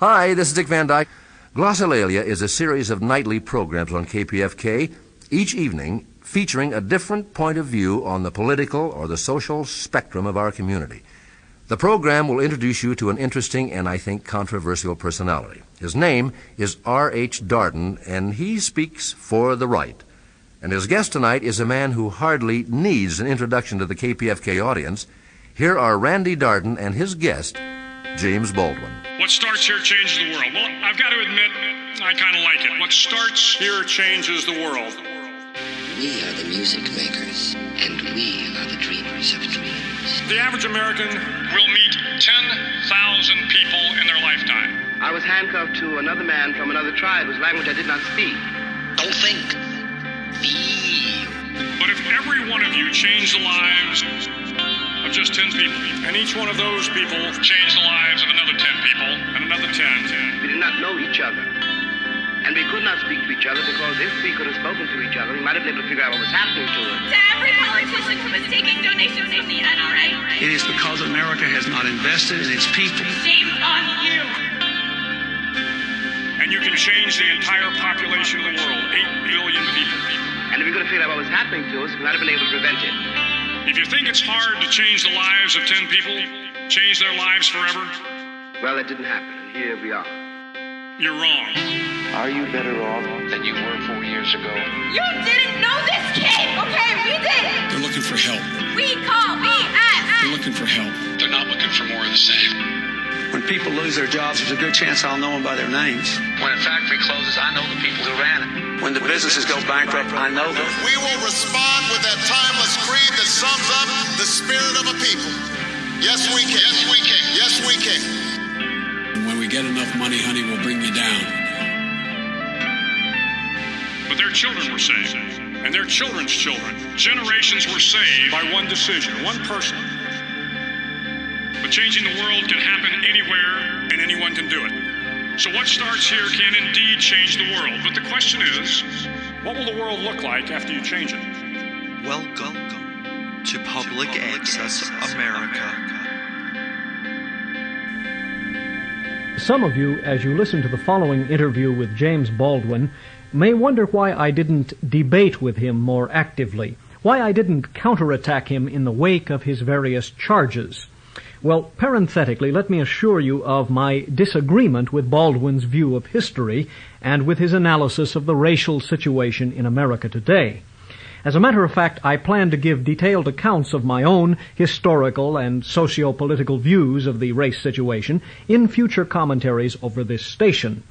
Hi, this is Dick Van Dyke. Glossolalia is a series of nightly programs on KPFK, each evening featuring a different point of view on the political or the social spectrum of our community. The program will introduce you to an interesting and I think controversial personality. His name is R.H. Darden, and he speaks for the right. And his guest tonight is a man who hardly needs an introduction to the KPFK audience. Here are Randy Darden and his guest, James Baldwin. What starts here changes the world. Well, I've got to admit, I kind of like it. What starts here changes the world. We are the music makers, and we are the dreamers of dreams. The average American will meet 10,000 people in their lifetime. I was handcuffed to another man from another tribe whose language I did not speak. Don't think. Feel. But if every one of you changed the lives of just 10 people, and each one of those people changed the lives of another 10 people, and another 10, We did not know each other. And we could not speak to each other because if we could have spoken to each other, we might have been able to figure out what was happening to us. to every politician who is taking donations from the NRA. It is because America has not invested in its people. Shame on you. and you can change the entire population of the world 8 billion people. And if we could have figured out what was happening to us, we might have been able to prevent it. If you think it's hard to change the lives of 10 people, change their lives forever, Well, it didn't happen, and here we are. you're wrong. Are you better off? Than you were four years ago. You didn't know this kid, okay? We did. They're looking for help. We call BS. They're looking for help. They're not looking for more of the same. When people lose their jobs, there's a good chance I'll know them by their names. When a factory closes, I know the people who ran it. When the businesses go bankrupt, I know them. We will respond with that timeless creed that sums up the spirit of a people. Yes, we can. Yes, we can. Yes, we can. When we get enough money, honey, we'll bring you down. But their children were saved, and their children's children. Generations were saved by one decision, one person. But changing the world can happen anywhere, and anyone can do it. So what starts here can indeed change the world. But the question is, what will the world look like after you change it? Welcome to Public Access America. Some of you, as you listen to the following interview with James Baldwin, may wonder why I didn't debate with him more actively, why I didn't counterattack him in the wake of his various charges. Well, parenthetically, let me assure you of my disagreement with Baldwin's view of history and with his analysis of the racial situation in America today. As a matter of fact, I plan to give detailed accounts of my own historical and socio-political views of the race situation in future commentaries over this station.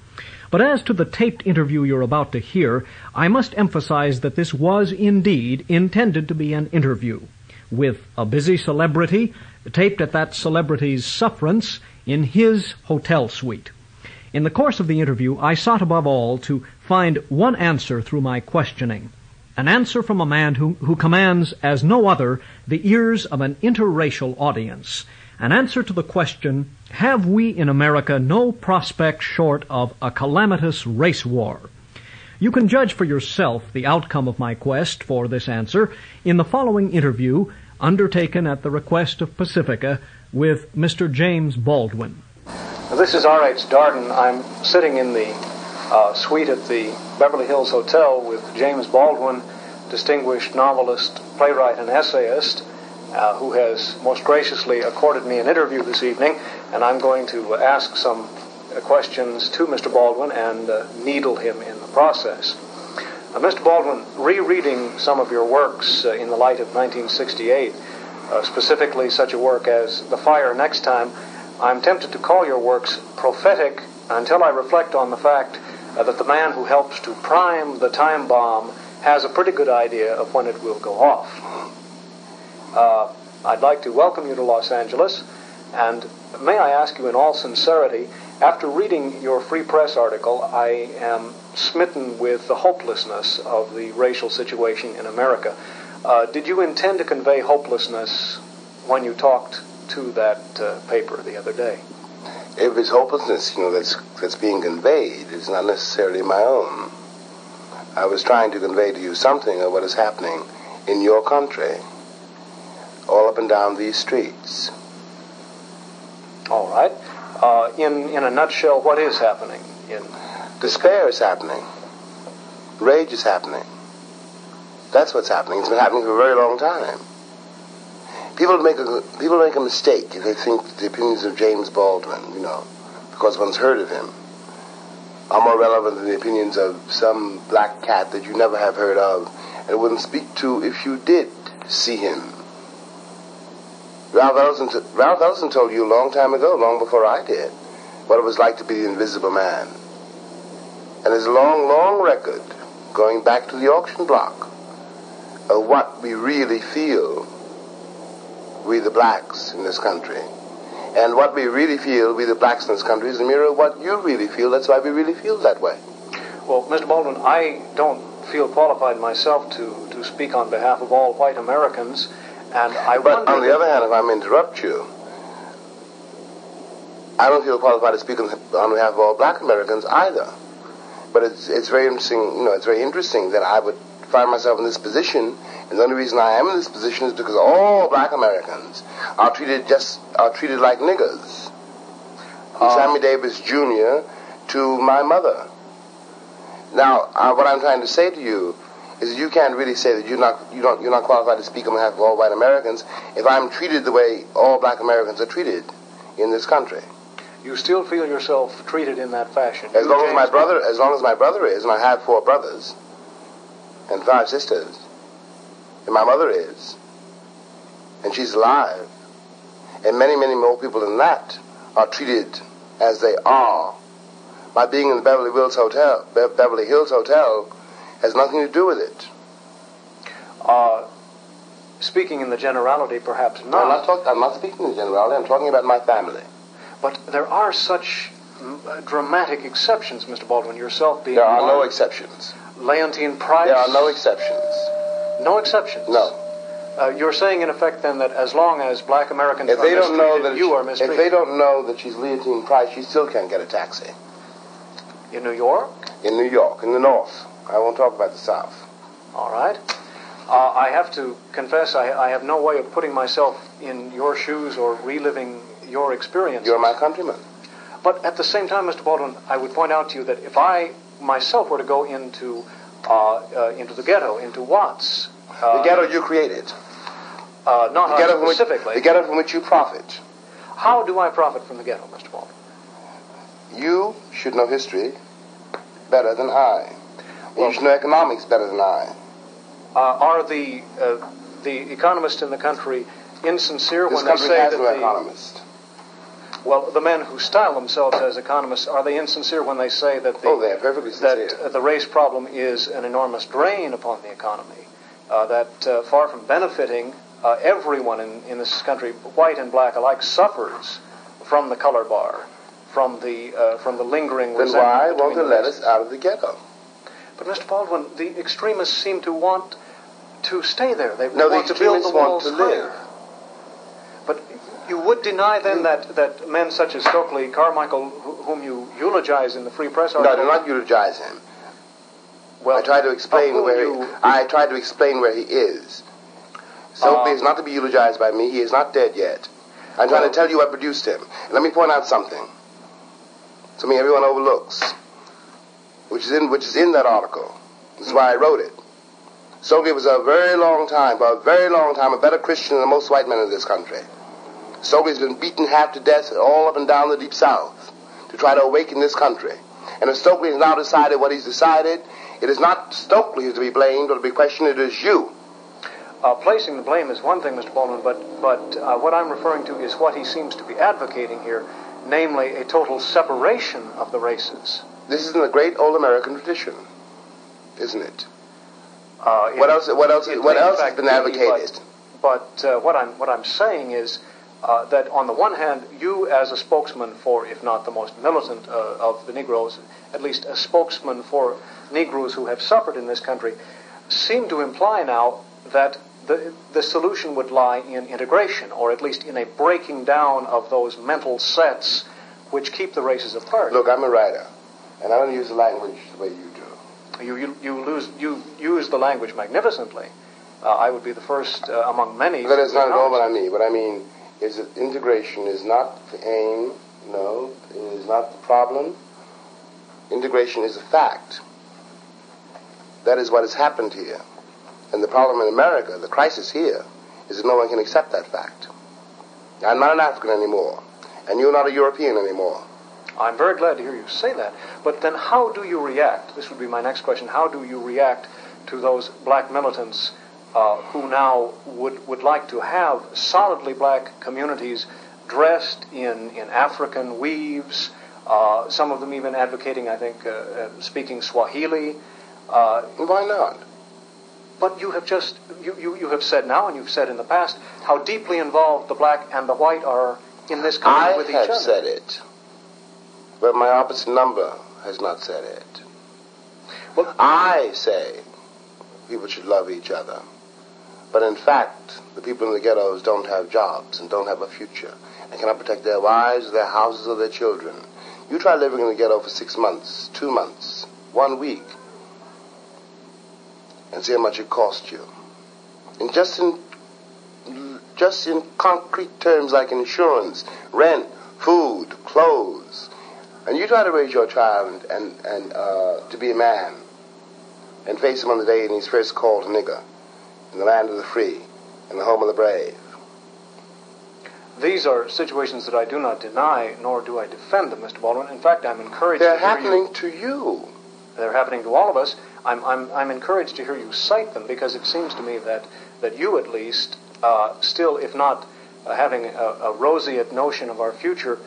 But as to the taped interview you're about to hear, I must emphasize that this was indeed intended to be an interview with a busy celebrity taped at that celebrity's sufferance in his hotel suite. In the course of the interview, I sought above all to find one answer through my questioning. An answer from a man who, who commands, as no other, the ears of an interracial audience. An answer to the question, have we in America no prospect short of a calamitous race war? You can judge for yourself the outcome of my quest for this answer in the following interview undertaken at the request of Pacifica with Mr. James Baldwin. This is R.H. Darden. I'm sitting in the uh, suite at the Beverly Hills Hotel with James Baldwin, distinguished novelist, playwright, and essayist, uh, who has most graciously accorded me an interview this evening, and I'm going to ask some questions to Mr. Baldwin and uh, needle him in the process. Uh, Mr. Baldwin, rereading some of your works uh, in the light of 1968, uh, specifically such a work as The Fire Next Time, I'm tempted to call your works prophetic until I reflect on the fact uh, that the man who helps to prime the time bomb has a pretty good idea of when it will go off. Uh, I'd like to welcome you to Los Angeles, and may I ask you in all sincerity, after reading your Free Press article, I am smitten with the hopelessness of the racial situation in America. Uh, did you intend to convey hopelessness when you talked to that uh, paper the other day? If it's hopelessness, you know, that's that's being conveyed, it's not necessarily my own. I was trying to convey to you something of what is happening in your country, all up and down these streets. All right. Uh, in, in a nutshell, what is happening? In Despair is happening. Rage is happening. That's what's happening. It's been happening for a very long time. People make a people make a mistake if they think the opinions of James Baldwin, you know, because one's heard of him, are more relevant than the opinions of some black cat that you never have heard of and wouldn't speak to if you did see him. Ralph Ellison, t- Ralph Ellison told you a long time ago, long before I did, what it was like to be the invisible man. And his long, long record going back to the auction block of what we really feel, we the blacks in this country. And what we really feel, we the blacks in this country, is a mirror of what you really feel. That's why we really feel that way. Well, Mr. Baldwin, I don't feel qualified myself to, to speak on behalf of all white Americans, and I But on the other hand, if I may interrupt you, I don't feel qualified to speak on, on behalf of all black Americans either. But it's, it's very interesting, you know, it's very interesting that I would find myself in this position, and the only reason I am in this position is because all black Americans are treated just, are treated like niggers. From Sammy Davis Jr. to my mother. Now, uh, what I'm trying to say to you is that you can't really say that you're not you don't you're not qualified to speak on behalf of all white Americans if I'm treated the way all black Americans are treated in this country. You still feel yourself treated in that fashion. As You, long as my brother as long as my brother is, and I have four brothers and five sisters, and my mother is, and she's alive, and many, many more people than that are treated as they are. My being in the Beverly Hills Hotel, Be- Beverly Hills Hotel, has nothing to do with it. Uh, speaking in the generality, perhaps not. I'm not, talk, I'm not speaking in the generality. I'm talking about my family. But there are such mm, uh, dramatic exceptions, Mr. Baldwin, yourself being There are one. no exceptions. Leontyne Price. There are no exceptions. No exceptions. No. Uh, you're saying, in effect, then, that as long as black Americans If are they don't know that you are if mistreated. they don't know that she's Leontyne Price, she still can't get a taxi In New York? in New York, in the North. I won't talk about the South. All right. Uh, I have to confess, I, I have no way of putting myself in your shoes or reliving your experience. You're my countryman. But at the same time, Mr. Baldwin, I would point out to you that if I myself were to go into uh, uh, into the ghetto, into Watts, uh, the ghetto you created. uh, not The ghetto, from which, specifically, the ghetto from which you profit. how do I profit from the ghetto, Mr. Baldwin? You should know history better than I. you should know economics better than I. Uh, are the uh, the economists in the country insincere This when they say has that no the economist. Well, the men who style themselves as economists are they insincere when they say that the Oh, they are perfectly sincere. that uh, the race problem is an enormous drain upon the economy, uh, that uh, far from benefiting uh, everyone in, in this country, white and black alike, suffers from the color bar, from the uh, from the lingering Then why won't they the let us out of the ghetto? But Mr. Baldwin, the extremists seem to want to stay there. They No, the want to build the extremists want walls to live. higher. You would deny then that, that men such as Stokely Carmichael, wh- whom you eulogize in the Free Press are. No, I do not eulogize him. well, I try to explain where you- he, I try to explain where he is. Uh, is not to be eulogized by me. He is not dead yet. I'm trying to tell you what produced him. And let me point out something. Something everyone overlooks, which is in which is in that article. This is why I wrote it. Stokely was a very long time, for a very long time, a better Christian than most white men in this country. Stokely's been beaten half to death all up and down the deep south to try to awaken this country. And if Stokely has now decided what he's decided, it is not Stokely who's to be blamed or to be questioned, it is you. Uh, placing the blame is one thing, Mr. Baldwin, but, but uh, what I'm referring to is what he seems to be advocating here, namely a total separation of the races. This is in the great old American tradition, isn't it? Uh, What it- else? What else? What may in else has been be. But, but uh, what I'm what I'm saying is uh, that on the one hand, you as a spokesman for, if not the most militant uh, of the Negroes, at least a spokesman for Negroes who have suffered in this country, seem to imply now that the the solution would lie in integration, or at least in a breaking down of those mental sets which keep the races apart. Look, I'm a writer, and I don't use the language the way you do. You, you, you, lose, you use the language magnificently. Uh, I would be the first uh, among many. That is not at all what I mean. What I mean is that integration is not the aim No, it is not the problem. Integration is a fact. That is what has happened here. And the problem in America, the crisis here, is that no one can accept that fact. I'm not an African anymore, and you're not a European anymore. I'm very glad to hear you say that. But then how do you react? This would be my next question. How do you react to those black militants uh, who now would, would like to have solidly black communities dressed in, in African weaves, uh, some of them even advocating, I think, uh, uh speaking Swahili. Uh, Why not? But you have just, you, you, you have said now, and you've said in the past, how deeply involved the black and the white are in this country I with each other. I have said it, but my opposite number has not said it. Well, I say people should love each other. But in fact, the people in the ghettos don't have jobs and don't have a future and cannot protect their wives, their houses, or their children. You try living in the ghetto for six months, two months, one week, and see how much it costs you. And just in just in concrete terms like insurance, rent, food, clothes. And you try to raise your child and, and uh, to be a man and face him on the day when he's first called a nigger in the land of the free, in the home of the brave. These are situations that I do not deny, nor do I defend them, Mr. Baldwin. In fact, I'm encouraged. To hear. They're to happening you. to you. They're happening to all of us. I'm, I'm, I'm encouraged to hear you cite them because it seems to me that, that you, at least, uh, still, if not uh, having a, a roseate notion of our future,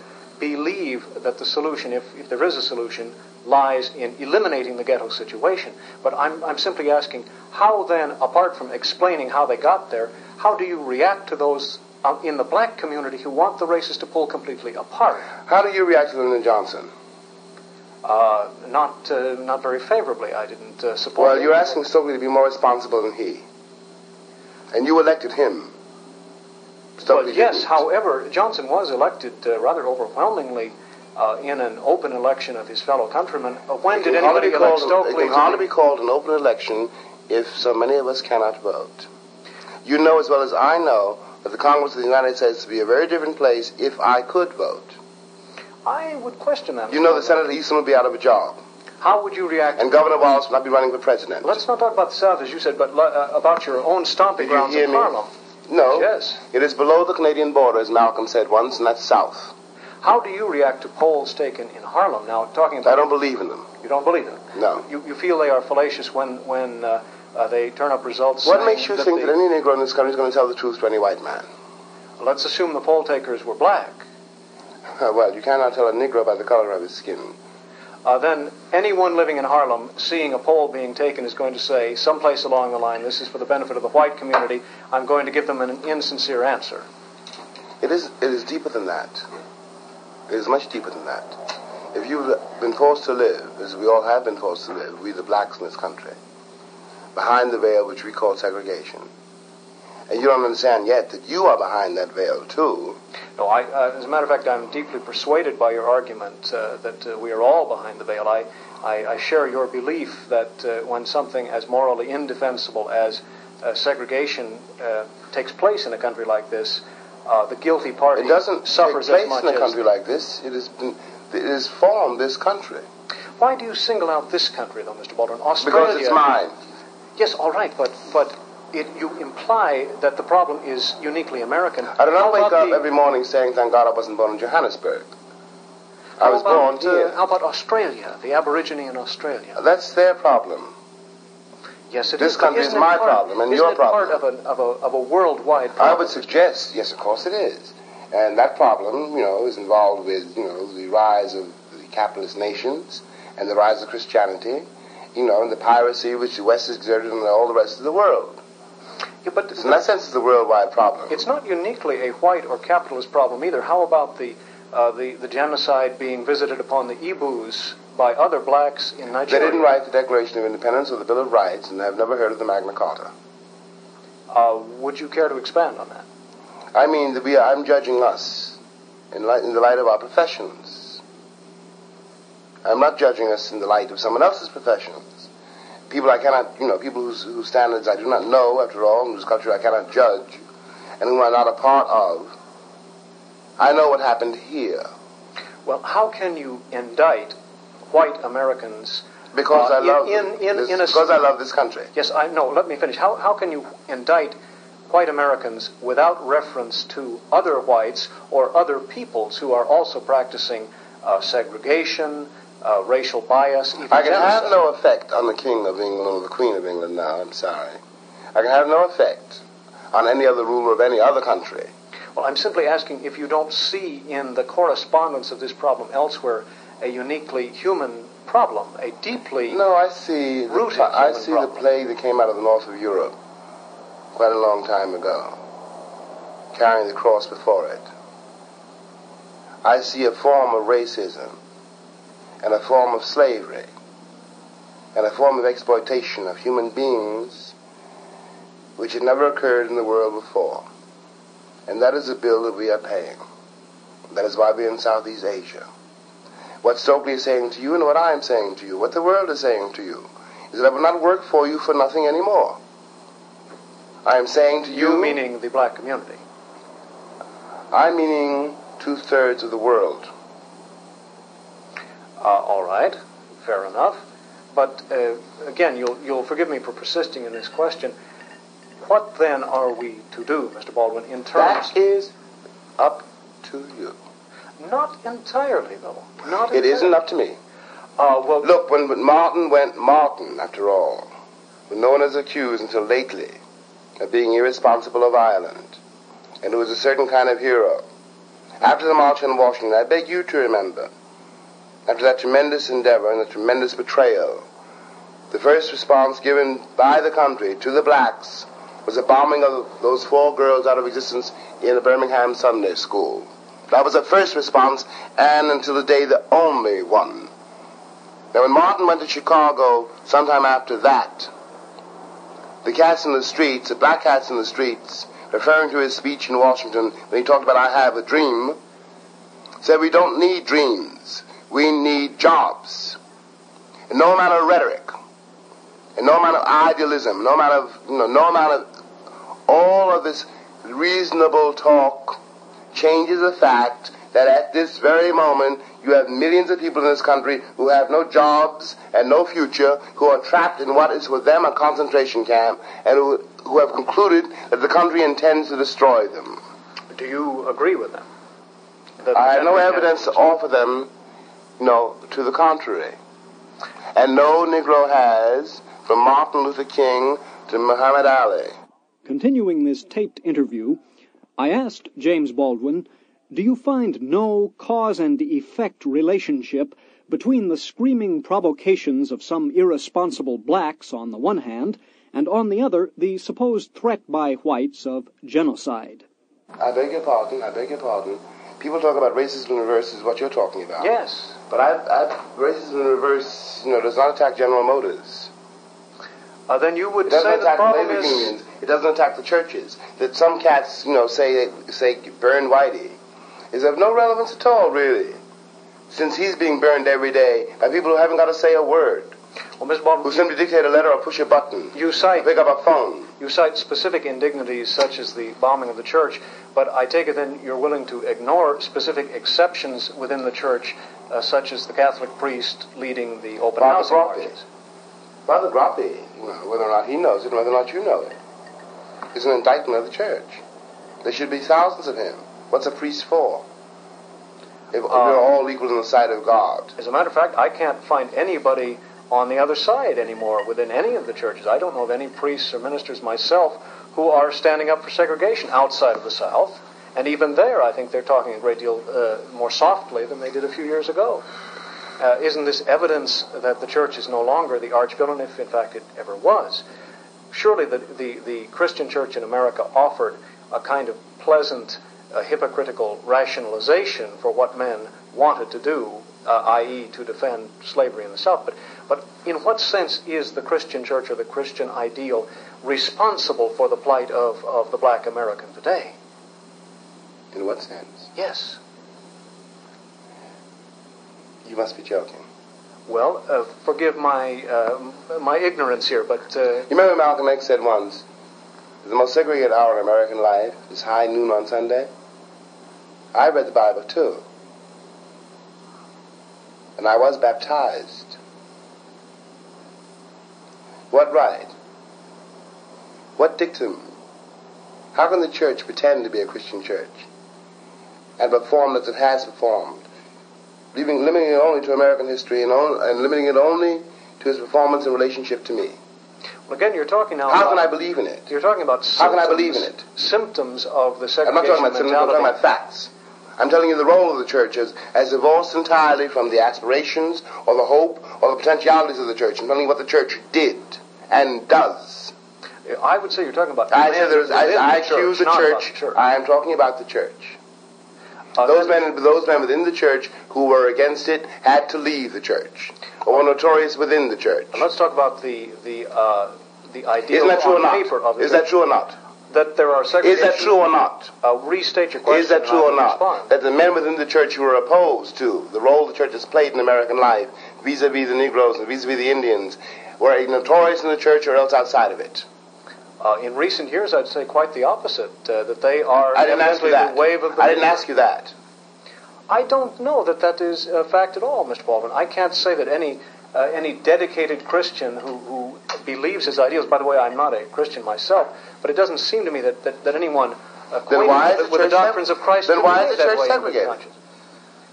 believe that the solution, if, if there is a solution, lies in eliminating the ghetto situation. But I'm, I'm simply asking, how then, apart from explaining how they got there, how do you react to those uh, in the black community who want the races to pull completely apart? How do you react to Lyndon Johnson? Uh, not, uh, not very favorably. I didn't uh, support. Well, you're asking Stokely to be more responsible than he, and you elected him. Well, yes. However, Johnson was elected uh, rather overwhelmingly uh, in an open election of his fellow countrymen. Uh, when did anybody elect Stokely? It can hardly be called an open election if so many of us cannot vote. You know as well as I know that the Congress of the United States would be a very different place if I could vote. I would question that. You know the Senator Eastland would be out of a job. How would you react? And Governor Wallace would not be running for president. Let's not talk about the South, as you said, but uh, about your own stomping grounds in Harlem. No. Yes. It is below the Canadian border, as Malcolm said once, and that's south. How do you react to polls taken in Harlem? Now, talking about. I don't believe in them. You don't believe in them? No. You, you feel they are fallacious when, when uh, uh, they turn up results. What makes you that think that any Negro in this country is going to tell the truth to any white man? Let's assume the poll takers were black. Well, you cannot tell a Negro by the color of his skin. Uh, then anyone living in Harlem seeing a poll being taken is going to say, someplace along the line, this is for the benefit of the white community, I'm going to give them an insincere answer. It is, it is deeper than that. It is much deeper than that. If you've been forced to live, as we all have been forced to live, we the blacks in this country, behind the veil which we call segregation, and you don't understand yet that you are behind that veil too. No, I, uh, as a matter of fact, I'm deeply persuaded by your argument uh, that uh, we are all behind the veil. I, I, I share your belief that uh, when something as morally indefensible as uh, segregation uh, takes place in a country like this, the guilty party it doesn't suffers take place as much in a country like this. It has been, it has formed this country. Why do you single out this country, though, Mr. Baldwin? Australia. Because it's mine. Yes, all right, but but it, you imply that the problem is uniquely American. I do not wake up the, every morning saying, thank God I wasn't born in Johannesburg. I was born here. How about Australia, the Aborigine in Australia? That's their problem. Yes, it this is. country is my part, problem and your problem. part of a, of, a, of a worldwide problem? I would suggest, yes, of course it is. And that problem, you know, is involved with, you know, the rise of the capitalist nations and the rise of Christianity, you know, and the piracy which the West has exerted on all the rest of the world. Yeah, but in that sense, it's a worldwide problem. It's not uniquely a white or capitalist problem either. How about the uh, the, the genocide being visited upon the Igbos by other blacks in Nigeria? They didn't write the Declaration of Independence or the Bill of Rights, and I've never heard of the Magna Carta. Uh, would you care to expand on that? I mean, the, we, I'm judging us in, light, in the light of our professions. I'm not judging us in the light of someone else's professions people I cannot, you know, people whose, whose standards I do not know, after all, whose culture I cannot judge, and whom I'm not a part of. I know what happened here. Well, how can you indict white Americans? Because uh, I love in, in, this, in because I love this country. Yes, I know. Let me finish. How, how can you indict white Americans without reference to other whites or other peoples who are also practicing uh, segregation, uh, racial bias, even I can genocide? have no effect on the King of England or the Queen of England now, I'm sorry. I can have no effect on any other ruler of any other country. Well, I'm simply asking if you don't see in the correspondence of this problem elsewhere a uniquely human problem, a deeply No, I see. The, Rooted I human see problem. the plague that came out of the north of Europe quite a long time ago, carrying the cross before it. I see a form of racism and a form of slavery and a form of exploitation of human beings which had never occurred in the world before. And that is the bill that we are paying. That is why we're in Southeast Asia. What Stokely is saying to you and what I am saying to you, what the world is saying to you, is that I will not work for you for nothing anymore. I am saying to you, you meaning the black community. I'm meaning two thirds of the world. Uh, all right, fair enough. But uh, again, you'll, you'll forgive me for persisting in this question. What then are we to do, Mr. Baldwin, in terms? That is up to you. Not entirely, though. Not It isn't up to me. Uh, well, Look, when, when Martin went Martin, after all, when no one is accused until lately of being irresponsible of Ireland, and who was a certain kind of hero, after the March on Washington, I beg you to remember, after that tremendous endeavor and the tremendous betrayal, the first response given by the country to the blacks was the bombing of those four girls out of existence in the Birmingham Sunday School. That was the first response, and until the day, the only one. Now, when Martin went to Chicago sometime after that, the cats in the streets, the black cats in the streets, referring to his speech in Washington when he talked about I have a dream, said we don't need dreams, we need jobs. And no amount of rhetoric, and no amount of idealism, no amount of, you know, no amount of all of this reasonable talk changes the fact that at this very moment you have millions of people in this country who have no jobs and no future, who are trapped in what is for them a concentration camp, and who, who have concluded that the country intends to destroy them. do you agree with them? I have no evidence to offer them, know, to the contrary. And no Negro has, from Martin Luther King to Muhammad Ali. Continuing this taped interview, I asked James Baldwin, Do you find no cause and effect relationship between the screaming provocations of some irresponsible blacks on the one hand, and on the other, the supposed threat by whites of genocide? I beg your pardon, I beg your pardon. People talk about racism in reverse is what you're talking about. Yes. But I, I, racism in reverse, you know, does not attack General Motors. Uh, then you would It doesn't say the problem labor is unions. It doesn't attack the churches. That some cats, you know, say say burn Whitey is of no relevance at all, really, since he's being burned every day by people who haven't got to say a word, well, Mr. Baldwin, who simply dictate a letter or push a button, you cite pick up a phone. You cite specific indignities such as the bombing of the church, but I take it then you're willing to ignore specific exceptions within the church, uh, such as the Catholic priest leading the open Father housing Groppi. marches. Father Groppi, you whether or not he knows it, and whether or not you know it, is an indictment of the church. There should be thousands of him. What's a priest for? If we're all equal in the sight of God. As a matter of fact, I can't find anybody on the other side anymore within any of the churches. I don't know of any priests or ministers myself who are standing up for segregation outside of the South. And even there, I think they're talking a great deal uh, more softly than they did a few years ago. Uh, isn't this evidence that the church is no longer the arch villain, if in fact it ever was? Surely the, the, the Christian church in America offered a kind of pleasant, uh, hypocritical rationalization for what men wanted to do, uh, i.e., to defend slavery in the South. But, but in what sense is the Christian church or the Christian ideal responsible for the plight of, of the black American today? In what sense? Yes. You must be joking. Well, uh, forgive my uh, my ignorance here, but uh, You remember Malcolm X said once, the most segregated hour in American life is high noon on Sunday? I read the Bible too. And I was baptized. What right? What dictum? How can the church pretend to be a Christian church and perform as it has performed, leaving, limiting it only to American history and, on, and limiting it only to its performance in relationship to me? Well, again, you're talking now. How about, can I believe in it? You're talking about. How can I believe in it? Symptoms of the segregation I'm not talking about symptoms, I'm talking about facts. I'm telling you the role of the church as, as divorced entirely from the aspirations or the hope or the potentialities of the church. I'm telling you what the church did and does. I would say you're talking about. I, say there is, I, I the accuse the church. the church. I am talking about the church. Uh, those men, those men within the church who were against it had to leave the church, or were notorious within the church. Let's talk about the the uh, the idea Isn't that true or on not? paper of the Is that true or not? That there are Is that true or not? Uh, restate your question. Is that true or not? respond. That the men within the church who were opposed to the role the church has played in American life, vis-a-vis the Negroes and vis-a-vis the Indians, were notorious in the church or else outside of it. Uh, in recent years, I'd say quite the opposite. Uh, that they are I didn't ask you that. the wave of the. I didn't ask you that. I don't know that that is a fact at all, Mr. Baldwin. I can't say that any uh, any dedicated Christian who, who believes his ideals. By the way, I'm not a Christian myself, but it doesn't seem to me that that, that anyone acquainted why is with, the with the doctrines seg- of Christ then why is the church segregated?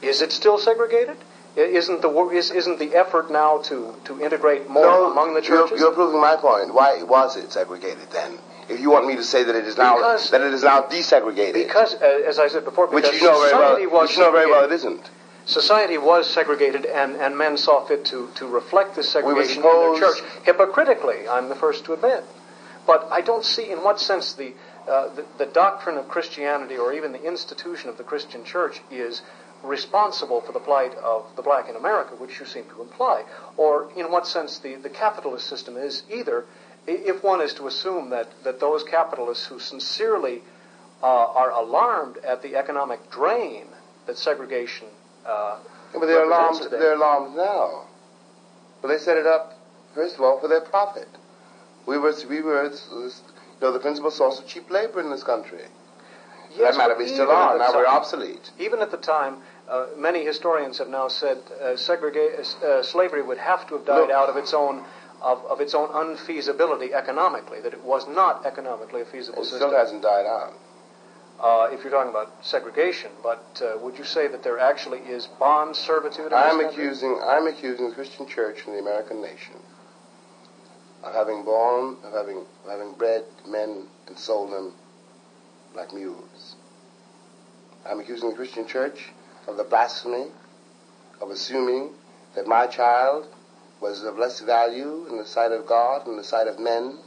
Is it still segregated? Isn't the is, isn't the effort now to, to integrate more No, among the you're, you're proving my point. Why was it segregated then? If you want me to say that it is now Because- that it is now desegregated, because, uh, as I said before, which because you know very well, which you know very well it isn't. Society was segregated, and, and men saw fit to, to reflect this We segregation in their church hypocritically. I'm the first to admit, but I don't see in what sense the, uh, the the doctrine of Christianity or even the institution of the Christian church is responsible for the plight of the black in America, which you seem to imply, or in what sense the, the capitalist system is either. If one is to assume that, that those capitalists who sincerely uh, are alarmed at the economic drain that segregation uh, Yeah, but they're alarmed. today. They're alarmed now. But they set it up first of all for their profit. We were we were you know the principal source of cheap labor in this country. For Yes, that matter, we still are. Now we're obsolete. Even at the time, uh, many historians have now said uh, segrega- uh, slavery would have to have died Look. out of its own of, of its own unfeasibility economically. That it was not economically a feasible It system. still hasn't died out. Uh, if you're talking about segregation, but uh, would you say that there actually is bond servitude? I'm accusing I'm accusing the Christian Church and the American nation of having born of having of having bred men and sold them like mules. I'm accusing the Christian Church of the blasphemy of assuming that my child was of less value in the sight of God and the sight of men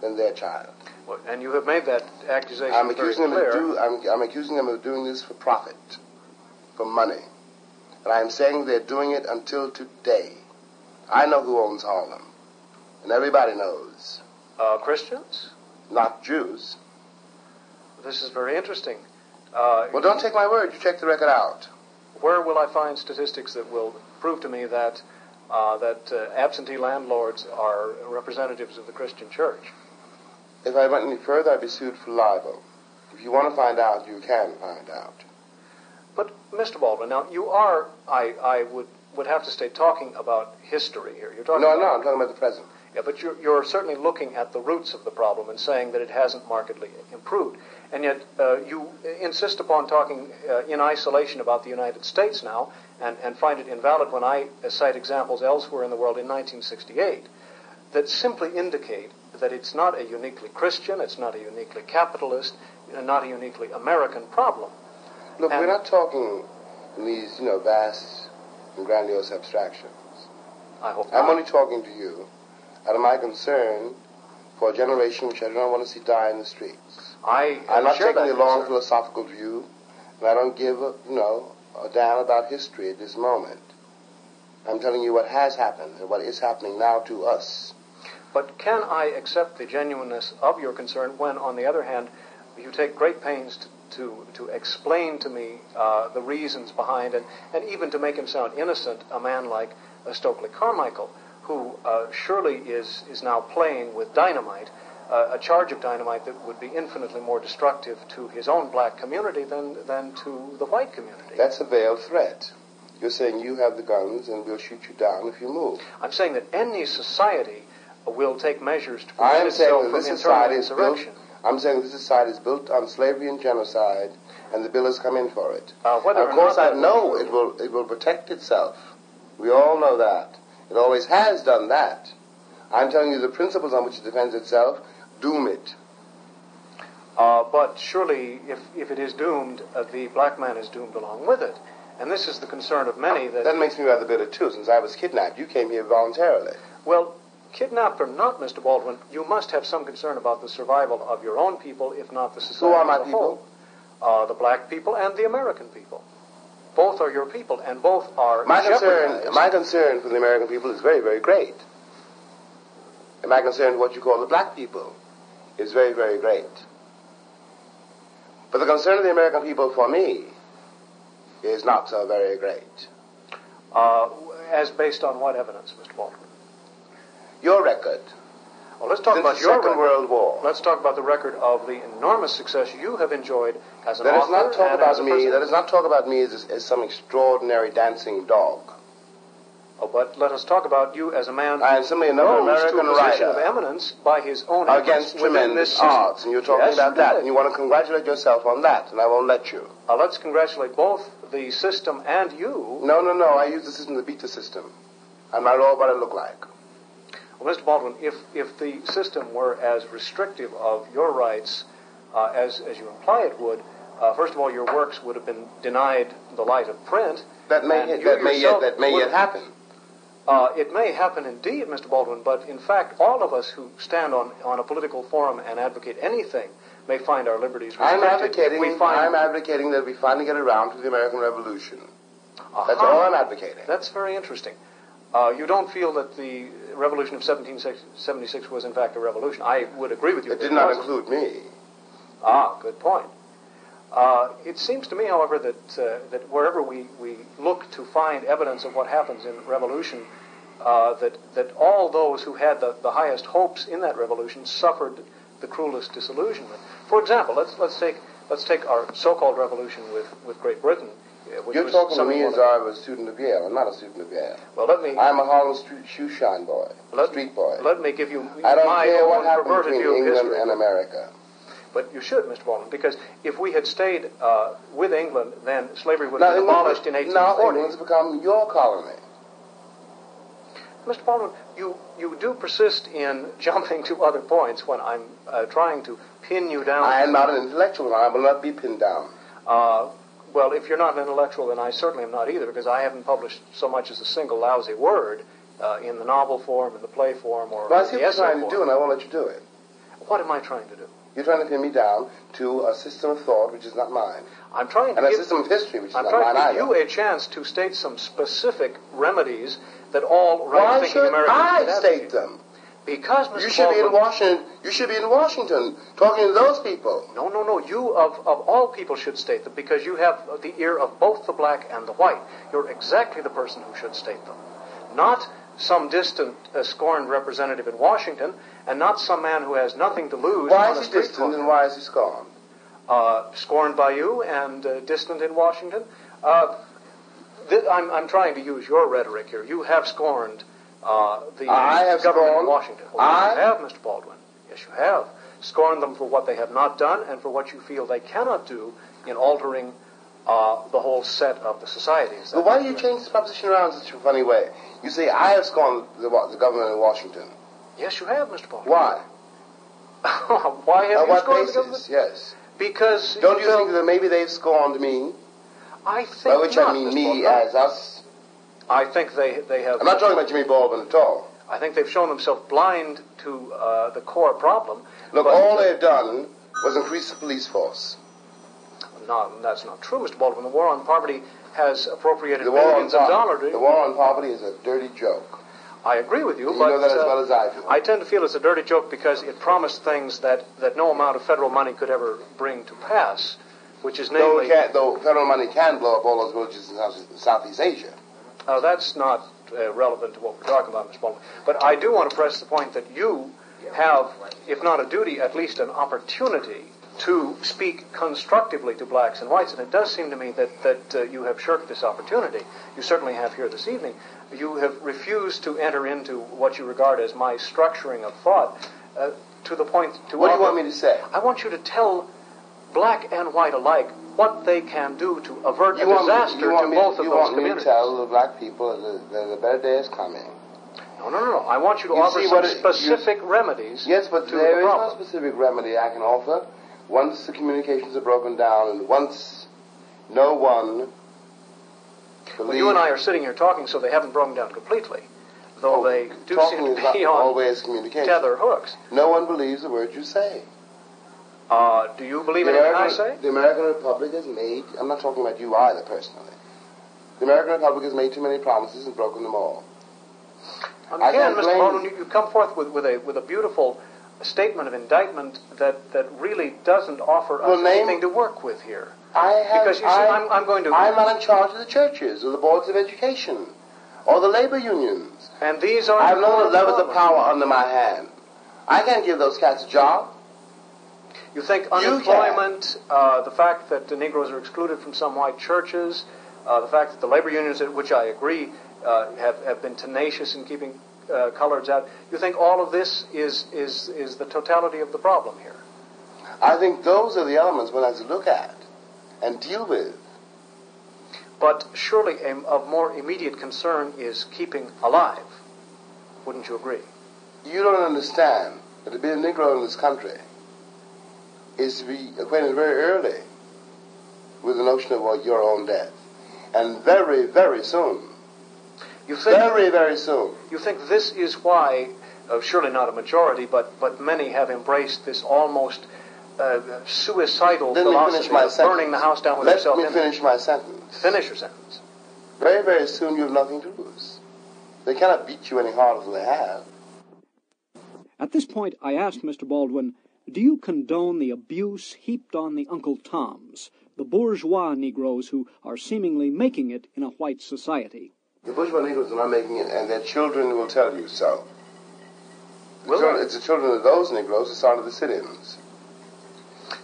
than their child. And you have made that accusation I'm very accusing them clear. of do, I'm, I'm accusing them of doing this for profit, for money, and I'm saying they're doing it until today. I know who owns Harlem, and everybody knows. uh, Christians. Not Jews. This is very interesting. Uh, Well, don't take my word. You check the record out. Where will I find statistics that will prove to me that uh, that uh, absentee landlords are representatives of the Christian church? If I went any further, I'd be sued for libel. If you want to find out, you can find out. But Mr. Baldwin, now you are, I, I would would have to stay talking about history here. You're talking No, about, no, I'm talking about the present. Yeah, but you're, you're certainly looking at the roots of the problem and saying that it hasn't markedly improved. And yet uh, you insist upon talking uh, in isolation about the United States now and, and find it invalid when I cite examples elsewhere in the world in 1968 that simply indicate that it's not a uniquely Christian, it's not a uniquely capitalist, not a uniquely American problem. Look, And- we're not talking in these, you know, vast and grandiose abstractions. I hope I'm not. only talking to you out of my concern for a generation which I do not want to see die in the streets. I I'm not share taking a long concern. philosophical view, and I don't give a, you know, a damn about history at this moment. I'm telling you what has happened and what is happening now to us. But can I accept the genuineness of your concern when, on the other hand, you take great pains to, to, to explain to me uh, the reasons behind, and, and even to make him sound innocent, a man like uh, Stokely Carmichael, who uh, surely is, is now playing with dynamite, uh, a charge of dynamite that would be infinitely more destructive to his own black community than, than to the white community. That's a veiled threat. You're saying you have the guns and we'll shoot you down if you move. I'm saying that any society will take measures to prevent itself that from this internal is built. I'm saying this society is built on slavery and genocide, and the bill has come in for it. Uh, of course, I know it will. It will protect itself. We all know that. It always has done that. I'm telling you the principles on which it defends itself doom it. Uh, but surely, if, if it is doomed, uh, the black man is doomed along with it. And this is the concern of many that, That makes me rather bitter too, since I was kidnapped. You came here voluntarily. well, kidnapped or not, Mr. Baldwin, you must have some concern about the survival of your own people, if not the society Who are my people? Uh, the black people and the American people. Both are your people, and both are My concern, my concern for the American people is very, very great. And my concern for what you call the black people is very, very great. But the concern of the American people for me is not so very great. Uh, as based on what evidence, Mr. Baldwin? Your record. Well, let's talk Since about the your Second record. World War. Let's talk about the record of the enormous success you have enjoyed as an Let us author not talk about a me. Let us not talk about me as, as some extraordinary dancing dog. Oh, but let us talk about you as a man I am simply another American to a position writer of eminence by his own against tremendous odds, and you're talking Yes, about that, and you want to congratulate yourself on that, and I won't let you. Uh, let's congratulate both the system and you. No, no, no. I use the system to beat the system. I'm not all what I look like. Well, Mr. Baldwin, if, if the system were as restrictive of your rights uh, as, as you imply it would, uh, first of all, your works would have been denied the light of print. That may you that may yet that may yet happen. Uh, it may happen indeed, Mr. Baldwin, but in fact, all of us who stand on, on a political forum and advocate anything may find our liberties I'm advocating. We find, I'm advocating that we finally get around to the American Revolution. That's all I'm advocating. That's very interesting. Uh, you don't feel that the revolution of 1776 was in fact a revolution. I would agree with you. It did not include me. Ah, good point. Uh, it seems to me, however, that uh, that wherever we, we look to find evidence of what happens in revolution, uh, that that all those who had the, the highest hopes in that revolution suffered the cruelest disillusionment. For example, let's let's take let's take our so-called revolution with, with Great Britain. You're talking to me as I was a student of Yale. I'm not a student of Yale. Well, let me I'm a Harlem Street shoe shine boy, Let- street boy. let me give you I don't my care own what happened perverted between England history. and America. But you should, Mr. Baldwin, because if we had stayed uh, with England, then slavery would have been abolished in 1840. now 1840. England's become your colony. Mr. Baldwin, you, you do persist in jumping to other points when I'm uh, trying to pin you down. I am not an intellectual, and I will not be pinned down. Uh, well, if you're not an intellectual, then I certainly am not either, because I haven't published so much as a single lousy word uh, in the novel form, in the play form, or Well, I see what you're trying to do, and I won't let you do it. What am I trying to do? You're trying to pin me down to a system of thought which is not mine, I'm trying to and a give, system of history which is I'm not trying mine to give either. you a chance to state some specific remedies that all Why right-thinking should Americans I should state advocate. them? Because, Mr. You should be in Washington. You should be in Washington talking to those people. No, no, no. You, of, of all people, should state them because you have the ear of both the black and the white. You're exactly the person who should state them. Not some distant, uh, scorned representative in Washington, and not some man who has nothing to lose Why is he distant corner. and why is he scorned? Uh, scorned by you and uh, distant in Washington. Uh, th- I'm, I'm trying to use your rhetoric here. You have scorned uh, the I have government scorned- in Washington. Well, I- you have, Mr. Baldwin. Yes, you have. Scorned them for what they have not done and for what you feel they cannot do in altering uh, the whole set of the societies. But why do you change this proposition around in such a funny way? You say I have scorned the, the government in Washington. Yes, you have, Mr. Baldwin. Why? why have On you scorned the government? Yes. Because Don't you felt- think that maybe they've scorned me? I think By which not, I mean Mr. me Baldwin. as us. I think they they have. I'm not talking about Jimmy Baldwin at all. I think they've shown themselves blind to uh, the core problem. Look, all they've done was increase the police force. No, that's not true, Mr. Baldwin. The war on poverty has appropriated The war on billions of dollars. the war on poverty is a dirty joke. I agree with you, You but know that as uh, well as I do. I tend to feel it's a dirty joke because it promised things that, that no amount of federal money could ever bring to pass, which is Though, namely. it can't, though federal money can blow up all those villages in Southeast Asia. Uh, that's not uh, relevant to what we're talking about, Mr. Baldwin. But I do want to press the point that you have, if not a duty, at least an opportunity to speak constructively to blacks and whites, and it does seem to me that, that uh, you have shirked this opportunity. You certainly have here this evening. You have refused to enter into what you regard as my structuring of thought uh, to the point to What do you want me to say? I want you to tell black and white alike what they can do to avert You a me, disaster you want to me, both of you those want me to communities. tell the black people that, a better day is coming. No, no, no, no. I want you to You offer some what it- you- specific remedies. Yes, but to there the is no specific remedy I can offer. Once the communications are broken down, and once no one Well, you and I are sitting here talking, so they haven't broken down completely, though Oh, they do seem to be on tether hooks. No one believes the words you say. Uh, do you believe the anything I American, say? The American Republic has made, I'm not talking about you either personally. The American Republic has made too many promises and broken them all. Again, Mr. Baldwin, you. you, come forth with, with, a, with a beautiful statement of indictment that, that really doesn't offer us Well, name- anything to work with here. I have, Because you see, I'm, I'm, going to. I'm not in charge of the churches or the boards of education or the labor unions. and these are. I have the none of the levels of power under my hand. I can't give those cats a job. You think unemployment, uh, the fact that the Negroes are excluded from some white churches, uh, the fact that the labor unions, which I agree, uh, have, have been tenacious in keeping uh, coloreds out, you think all of this is, is, is the totality of the problem here? I think those are the elements one has to look at and deal with. But surely a, of more immediate concern is keeping alive. Wouldn't you agree? You don't understand that to be a Negro in this country is to be acquainted very early with the notion of well, your own death. And very, very soon. You think, Very, very soon. you think this is why, uh, surely not a majority, but, but many have embraced this almost uh, suicidal Let me philosophy finish my of sentence. burning the house down with Let yourself me finish my sentence. Finish your sentence. Very, very soon you have nothing to lose. They cannot beat you any harder than they have. At this point, I asked Mr. Baldwin, Do you condone the abuse heaped on the Uncle Toms, the bourgeois Negroes who are seemingly making it in a white society? The bourgeois Negroes are not making it, and their children will tell you so. The Will children- it's the children of those Negroes who started the sit-ins.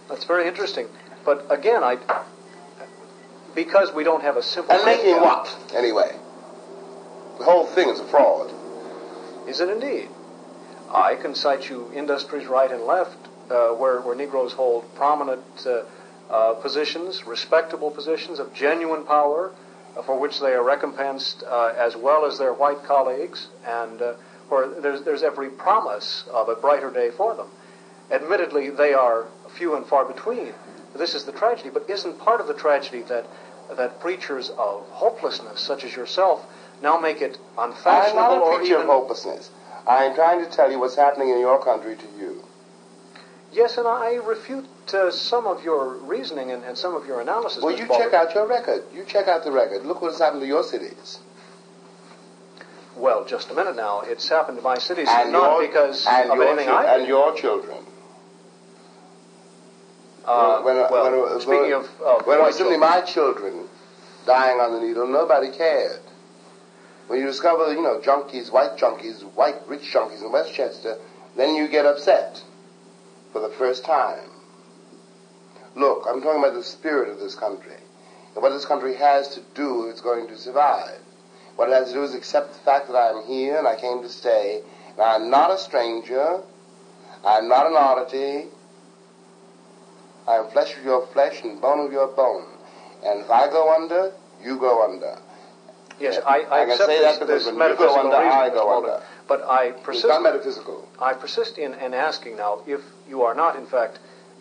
That's very interesting. But again, I because we don't have a simple And making breakdown- what, anyway? The whole thing is a fraud. Is it indeed? I can cite you industries right and left uh, where, where Negroes hold prominent uh, uh, positions, respectable positions of genuine power, uh, for which they are recompensed uh, as well as their white colleagues, and uh, where there's, there's every promise of a brighter day for them. Admittedly, they are few and far between. This is the tragedy, but isn't part of the tragedy that that preachers of hopelessness, such as yourself, now make it I'm unfashionable not a or preacher even of hopelessness. I am trying to tell you what's happening in your country to you. Yes, and I refute uh, some of your reasoning and, and some of your analysis. Well, Mr. you Baldwin. check out your record. You check out the record. Look what has happened to your cities. Well, just a minute now. It's happened to my cities And not your, because and of your anything chil- I and your children. Uh, when, when- well, when- speaking of, of when it was simply my children dying on the needle, nobody cared. When you discover, you know, junkies, white junkies, white rich junkies in Westchester, then you get upset for the first time. Look, I'm talking about the spirit of this country and what this country has to do if it's going to survive. What it has to do is accept the fact that I am here and I came to stay. And I'm not a stranger. I'm not an oddity. I am flesh of your flesh and bone of your bone. And if I go under, you go under. yes, I, I, I can accept say this, that because when you go under, reasoning, I go under. But I It's persist. not metaphysical. I persist in, in asking now if you are not, in fact,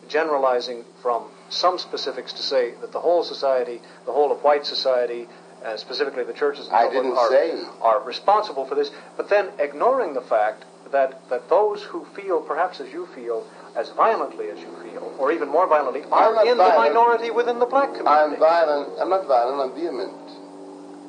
generalizing from some specifics to say that the whole society, the whole of white society, uh, specifically the churches and I didn't are, say. are responsible for this, but then ignoring the fact that, that those who feel, perhaps as you feel, as violently as you feel, or even more violently, are in violent. the minority within the black community. I'm violent. I'm not violent. I'm vehement.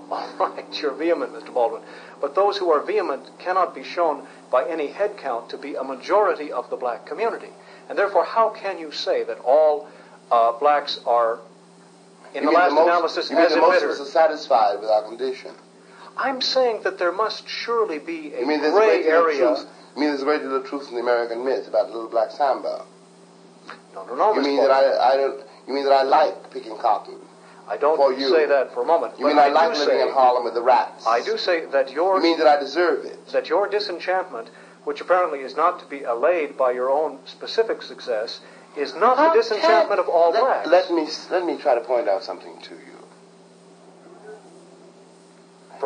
All right, you're vehement, Mr. Baldwin. But those who are vehement cannot be shown by any head count to be a majority of the black community. And therefore, how can you say that all uh, blacks are, in You the last most- analysis, you mean as the most of us are satisfied with our condition. I'm saying that there must surely be a You mean a gray of area. truth? You mean there's a great deal of truth in the American myth about the little black Sambo? No, no, no, You mean that I, I don't? You mean that I like picking cotton? I don't for you. say that for a moment. You mean I, do like living say- in Harlem with the rats? I do say that your You mean that I deserve it? that your disenchantment, which apparently is not to be allayed by your own specific success, is not How the disenchantment of all let, blacks. Let me let me try to point out something to you.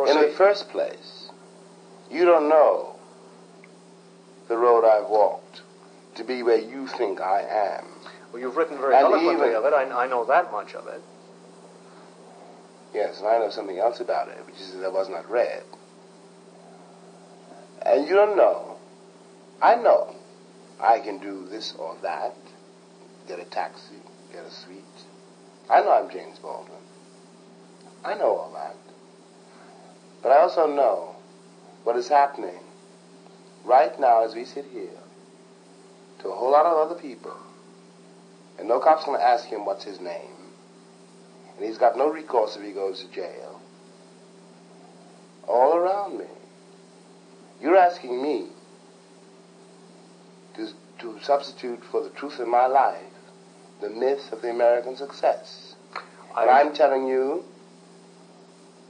In the first place, you don't know the road I've walked to be where you think I am. Well, you've written very And eloquently even- of it. I, I know that much of it. Yes, and I know something else about it, which is that I was not read. And you don't know. I know. I can do this or that. Get a taxi, get a suite. I know I'm James Baldwin. I know all that. But I also know what is happening right now as we sit here to a whole lot of other people. And no cop's going to ask him what's his name. And he's got no recourse if he goes to jail. All around me. You're asking me to, to substitute for the truth in my life the myth of the American success. And I'm telling you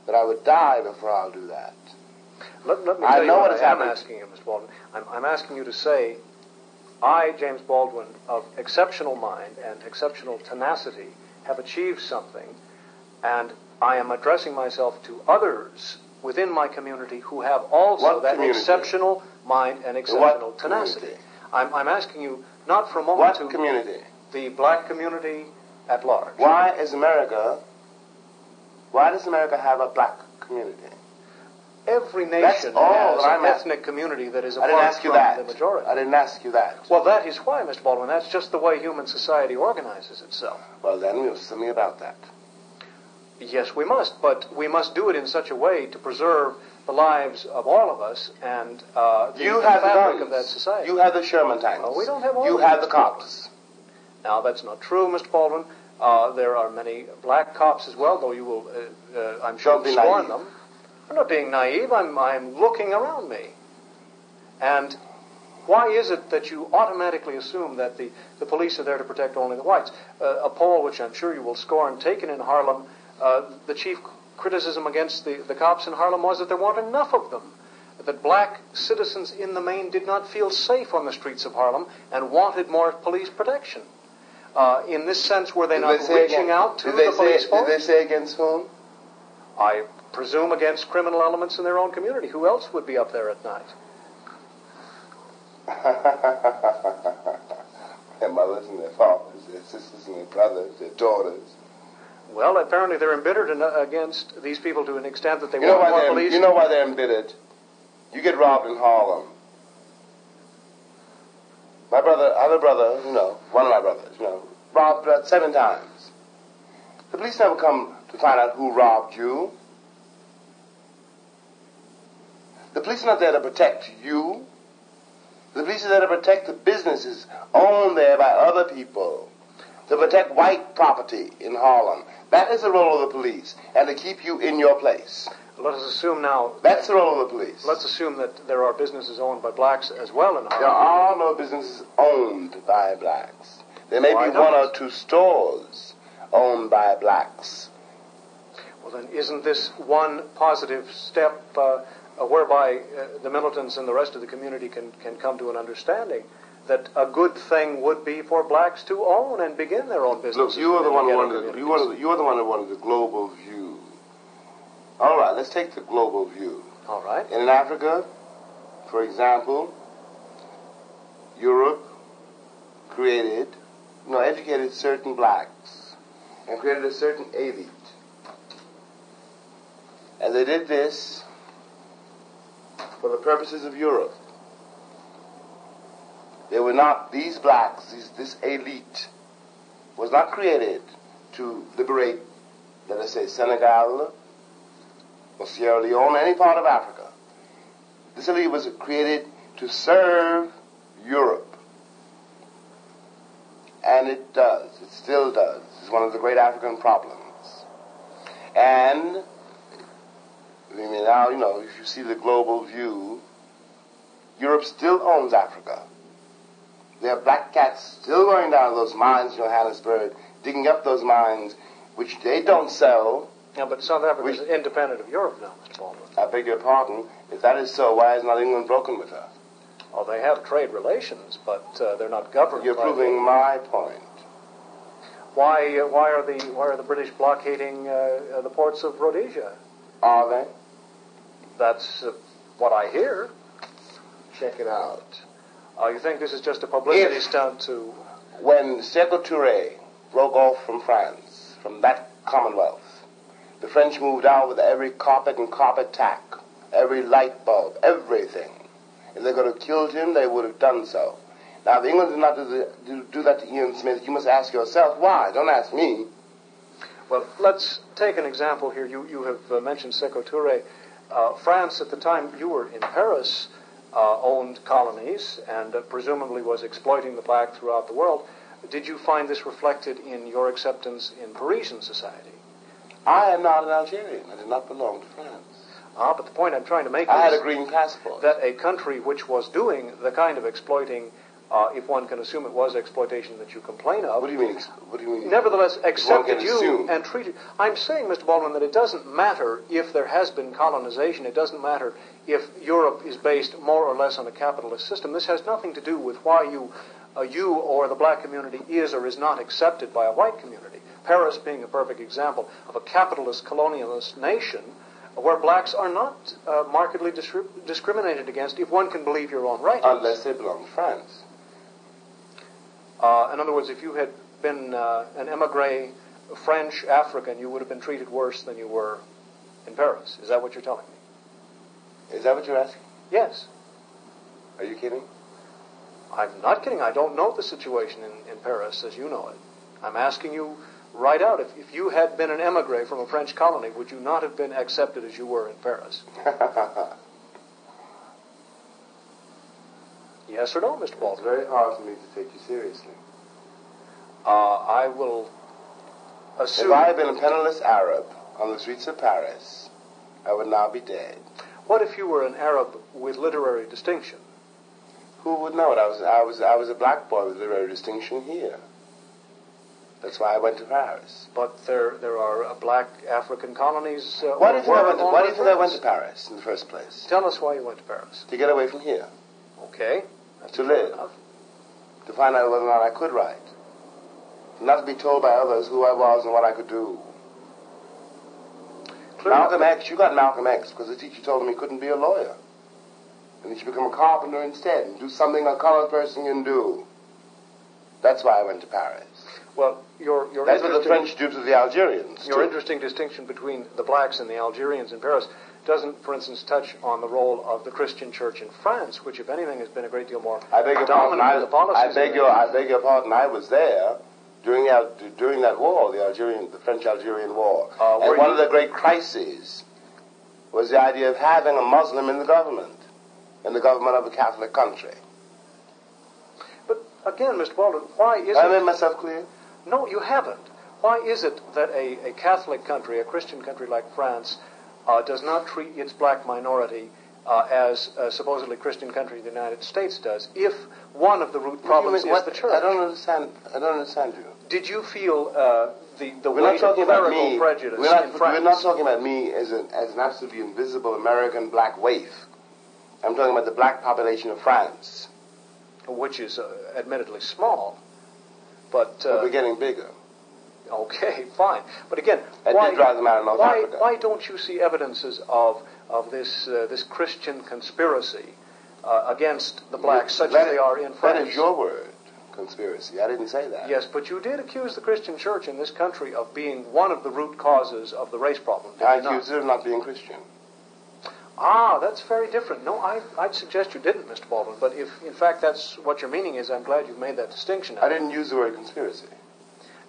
that I would die before I'll do that. Let, let me I tell you know what what is I am asking you, Mr. Baldwin. I'm, I'm asking you to say, I, James Baldwin, of exceptional mind and exceptional tenacity, have achieved something, and I am addressing myself to others within my community who have also What that community? exceptional mind and exceptional tenacity. community? I'm, I'm asking you not for a moment What to community? the black community at large. Why is America, why does America have a black community? Every That's nation all has that an ethnic community that is I apart didn't ask you that. the majority. I didn't ask you that. Well, that is why, Mr. Baldwin. That's just the way human society organizes itself. Well, then we'll do something about that. Yes, we must, but we must do it in such a way to preserve the lives of all of us and uh, the, You the have the fabric of that society. You have the Sherman tanks. Well, we don't have all You have the cops. Now, that's not true, Mr. Baldwin. Uh, there are many black cops as well, though you will, uh, uh, I'm sure, scorn naive. them. I'm not being naive. I'm, I'm looking around me. And why is it that you automatically assume that the, the police are there to protect only the whites? Uh, a poll, which I'm sure you will scorn, taken in Harlem, uh, the chief criticism against the, the cops in Harlem was that there weren't enough of them. That black citizens in the main did not feel safe on the streets of Harlem and wanted more police protection. Uh, in this sense, were they Did not they reaching against- out to the say, police Did force? they say against whom? I presume against criminal elements in their own community. Who else would be up there at night? their mothers and their fathers, their sisters and their brothers, their daughters. Well, apparently they're embittered in, against these people to an extent that they You know, want more they're, police. you know why they're embittered? You get robbed in Harlem. My brother, other brother, you know, one of my brothers, you know, robbed uh, seven times. The police never come to find out who robbed you. The police are not there to protect you. The police are there to protect the businesses owned there by other people. To protect white property in Harlem. That is the role of the police. And to keep you in your place. Let us assume now. That's the role of the police. Let's assume that there are businesses owned by blacks as well in Harlem. There are no businesses owned by blacks. There may Why be one or two stores owned by blacks. Well, then, isn't this one positive step uh, whereby uh, the militants and the rest of the community can, can come to an understanding that a good thing would be for blacks to own and begin their own businesses? Look, you are the one who wanted. The, you, are the, you are the one who wanted the global view. All right, let's take the global view. All right. In Africa, for example, Europe created, you know, educated certain blacks and created a certain elite. And they did this for the purposes of Europe. They were not, these blacks, these, this elite, was not created to liberate, let us say, Senegal or Sierra Leone, any part of Africa. This elite was created to serve Europe. And it does. It still does. It's one of the great African problems. And, I mean, now, you know, if you see the global view, Europe still owns Africa. There are black cats still going down those mines in Johannesburg, digging up those mines, which they don't sell. Yeah, but South Africa is independent of Europe now, Mr. Baldwin. I beg your pardon. If that is so, why is not England broken with her? Oh, they have trade relations, but uh, they're not governed. You're proving my point. Why? Uh, why are the why are the British blockading uh, uh, the ports of Rhodesia? Are they? That's uh, what I hear. Check it out. Uh, you think this is just a publicity If- stunt to? When Sekou Touré broke off from France, from that Commonwealth, the French moved out with every carpet and carpet tack, every light bulb, everything. If they could have killed him, they would have done so. Now, if England did not do, the, do, do that to Ian Smith, you must ask yourself why. Don't ask me. Well, let's take an example here. You you have uh, mentioned Sekou Touré. Uh, France, at the time you were in Paris, uh, owned colonies and uh, presumably was exploiting the black throughout the world. Did you find this reflected in your acceptance in Parisian society? I am not an Algerian. I did not belong to France. Ah, but the point I'm trying to make I is had a green passport. that a country which was doing the kind of exploiting, uh, if one can assume it was exploitation that you complain of, What do you mean? What do you mean? nevertheless accepted you assume. and treated. I'm saying, Mr. Baldwin, that it doesn't matter if there has been colonization. It doesn't matter if Europe is based more or less on a capitalist system. This has nothing to do with why you, uh, you or the black community is or is not accepted by a white community. Paris being a perfect example of a capitalist colonialist nation where blacks are not uh, markedly discri- discriminated against, if one can believe your own writings. Unless they belong to France. Uh, in other words, if you had been uh, an emigre French African, you would have been treated worse than you were in Paris. Is that what you're telling me? Is that what you're asking? Yes. Are you kidding? I'm not kidding. I don't know the situation in, in Paris as you know it. I'm asking you right out. If, if you had been an emigre from a French colony, would you not have been accepted as you were in Paris? Yes or no, Mr. It's very hard for me to take you seriously. Uh, I will assume. If. I had been a penniless Arab on the streets of Paris, I would now be dead. What if you were an Arab with literary distinction? Who would know it? I was, I was, I was a black boy with literary distinction here. That's why I went to Paris. But there, there are uh, black African colonies. Uh, Why do you think, I went to, why do you think I went to Paris in the first place? Tell us why you went to Paris. To get away from here. Okay. To live. To find out whether or not I could write. Not to be told by others who I was and what I could do. Clear enough. Malcolm X, you got Malcolm X because the teacher told him he couldn't be a lawyer. And he should become a carpenter instead and do something a colored person can do. That's why I went to Paris. Well, your your That's what the French do to the Algerians. Your too. interesting distinction between the blacks and the Algerians in Paris doesn't, for instance, touch on the role of the Christian church in France, which, if anything, has been a great deal more I beg your pardon. I, the policies. I beg your. I beg your pardon. I was there during the, Al- during that war, the Algerian, the French-Algerian War, Uh, and one you- of the great crises was the idea of having a Muslim in the government, in the government of a Catholic country. But again, Mr. Baldwin, why is I it? I made myself clear. No, you haven't. Why is it that a, a Catholic country, a Christian country like France, uh, does not treat its black minority uh, as a supposedly Christian country the United States does, if one of the root What do you problems mean- is what- the church? I don't understand. I don't understand you. Did you feel uh, the, the We're not weight of about clerical me. prejudice We're not, in France? we're not talking about me as an, as an absolutely invisible American black waif. I'm talking about the black population of France. which is uh, admittedly small, but But uh, we're getting bigger. Okay, fine. But again, That why, drive them out of North why, why don't you see evidences of of this uh, this Christian conspiracy uh, against the blacks, such That as they are in That France? is your word, conspiracy. I didn't say that. Yes, but you did accuse the Christian Church in this country of being one of the root causes of the race problem. I accused it of not being Christian. Ah, that's very different. No, I, I'd suggest you didn't, Mr. Baldwin. But if, in fact, that's what your meaning is, I'm glad you've made that distinction. I didn't use the word conspiracy.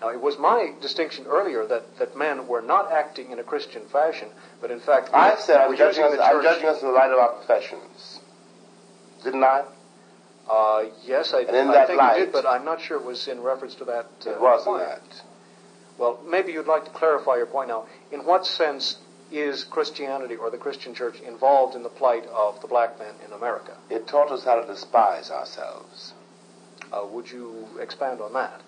Now, it was my distinction earlier that, that men were not acting in a Christian fashion, but in fact, I said I'm were judging, us, the I'm judging us in the light of our professions. Didn't I? Uh, yes, I, And in I that think light- you did, but I'm not sure it was in reference to that. Uh, It wasn't point. that. Well, maybe you'd like to clarify your point now. In what sense is Christianity or the Christian church involved in the plight of the black man in America? It taught us how to despise ourselves. Uh, would you expand on that?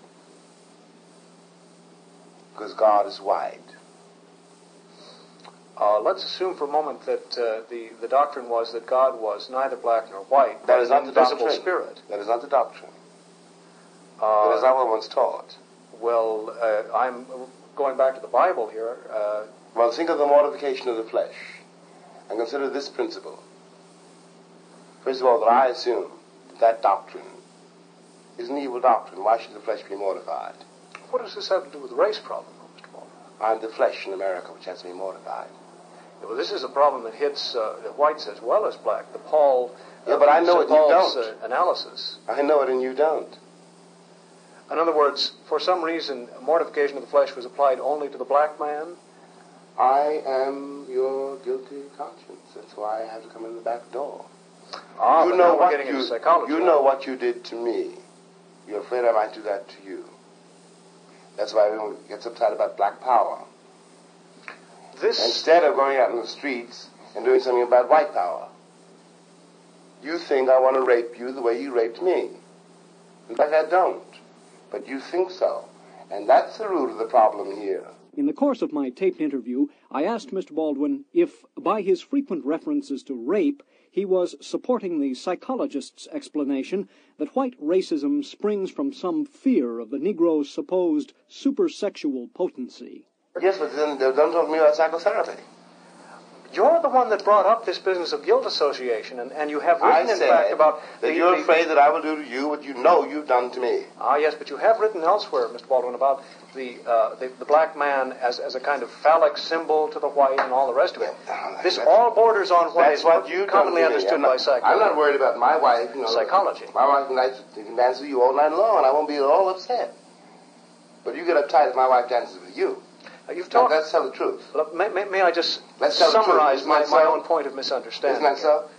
Because God is wide. Uh, let's assume for a moment that uh, the, the doctrine was that God was neither black nor white, That is not the invisible doctrine. spirit. That is not the doctrine. Uh, that is not what one's taught. Well, uh, I'm going back to the Bible here. Uh, Well, think of the mortification of the flesh and consider this principle. First of all, that I assume that doctrine is an evil doctrine. Why should the flesh be mortified? What does this have to do with the race problem, Mr. I'm the flesh in America which has to be mortified. Well, this is a problem that hits uh, the whites as well as black. The Paul, Yeah, but I know it, you don't. Uh, analysis. I know it and you don't. In other words, for some reason, mortification of the flesh was applied only to the black man. I am your guilty conscience. That's why I have to come in the back door. Ah, you know what getting you, you know what you did to me. You're afraid I might do that to you. That's why everyone gets upset about black power. This Instead of going out in the streets and doing something about white power. You think I want to rape you the way you raped me. But I don't. But you think so. And that's the root of the problem here. In the course of my taped interview, I asked Mr. Baldwin if, by his frequent references to rape, he was supporting the psychologist's explanation that white racism springs from some fear of the Negro's supposed supersexual potency. Yes, but then they don't talk to me about psychotherapy. You're the one that brought up this business of guilt association, and, and you have I written, in fact, about that the, you're the- afraid that I will do to you what you know you've done to me. Ah, yes, but you have written elsewhere, Mr. Baldwin, about the, uh, the the black man as, as a kind of phallic symbol to the white and all the rest of it. This all borders on what That's what you commonly done to me. understood I'm by psychology. I'm not worried about my wife. You know, Psychology. My wife can dance, can dance with you all night long, and I won't be at all upset. But you get uptight if my wife dances with you. You've talked. let's tell the truth. Look, May, may, may I just Let's tell the truth. summarize my, my own point of misunderstanding? Isn't that so?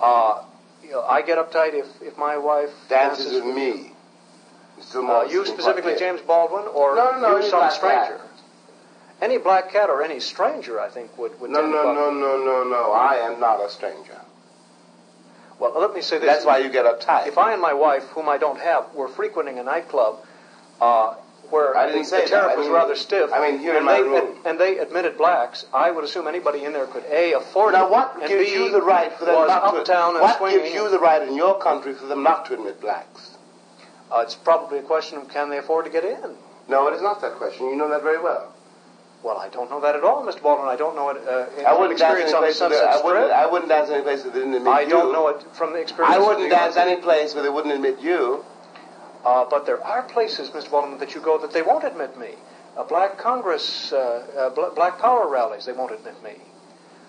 Uh, you know, I get uptight if, if my wife Dances with me. Uh, you specifically. James Baldwin, or No, no, you, some stranger? cat. Any black cat or any stranger, I think, would, would No, no, no, no, no, no. I am not a stranger. Well, let me say this. That's why you get uptight. If I and my wife, whom I don't have, were frequenting a nightclub uh, where I didn't the, say the tariff that. I was mean- rather stiff, I mean, here and in my they, room. and they admitted blacks, I would assume anybody in there could A, afford Now, it, what and gives B, you the right for them was not uptown to? What gives you the right in your country for them not to admit blacks? Uh, it's probably a question of can they afford to get in? No, it is not that question. You know that very well. Well, I don't know that at all, Mr. Baldwin. I don't know it uh, in I wouldn't dance experience any on the place. Where Sunset they, I wouldn't. I wouldn't dance any place they didn't admit I you. don't know it from the experience. I wouldn't dance any place where they wouldn't admit you. Uh, but there are places, Mr. Baldwin, that you go that they won't admit me. Uh, black Congress, uh, uh, bl- Black Power rallies, they won't admit me.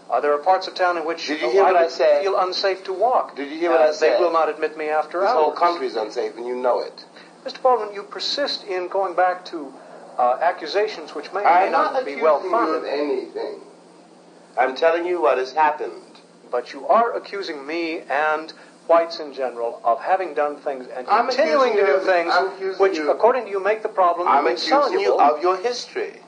Uh, there are parts of town in which Did you hear what I said? feel unsafe to walk. Did you hear what Uh, I said? They will not admit me after This hours. whole country is unsafe, and you know it. Mr. Baldwin, you persist in going back to uh, accusations which may or may I'm not, not be well you founded. of anything. I'm telling you what has happened. But you are accusing me and whites in general of having done things and I'm continuing to do you things which, you- according to you, make the problem I'm accusing you of your history.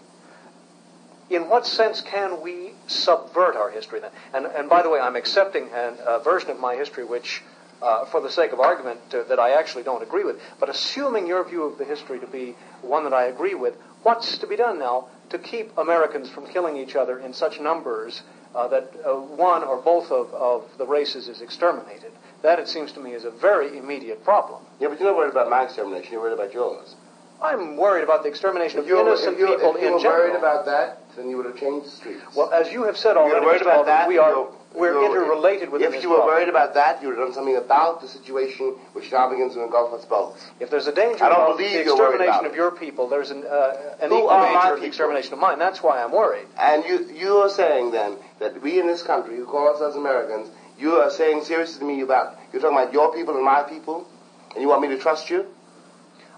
in what sense can we subvert our history then? And, and by the way, I'm accepting an, a version of my history which, uh, for the sake of argument, uh, that I actually don't agree with. But assuming your view of the history to be one that I agree with, what's to be done now to keep Americans from killing each other in such numbers uh, that uh, one or both of, of the races is exterminated? That, it seems to me, is a very immediate problem. Yeah, but you're not worried about my extermination. You're worried about yours. I'm worried about the extermination of If were, innocent if you, people if you in were general. worried about that, then you would have changed the streets. Well, as you have said If already, were worried Mr. about that, we are we're you're- interrelated with If you were problem. worried about that, you would have done something about the situation which now begins to engulf us both. If there's a danger I don't of believe the extermination of your people, there's an, uh, an Who equal danger of the extermination of mine. That's why I'm worried. And you, you are saying then that we in this country, who call ourselves Americans, you are saying seriously to me about, you're talking about your people and my people, and you want me to trust you?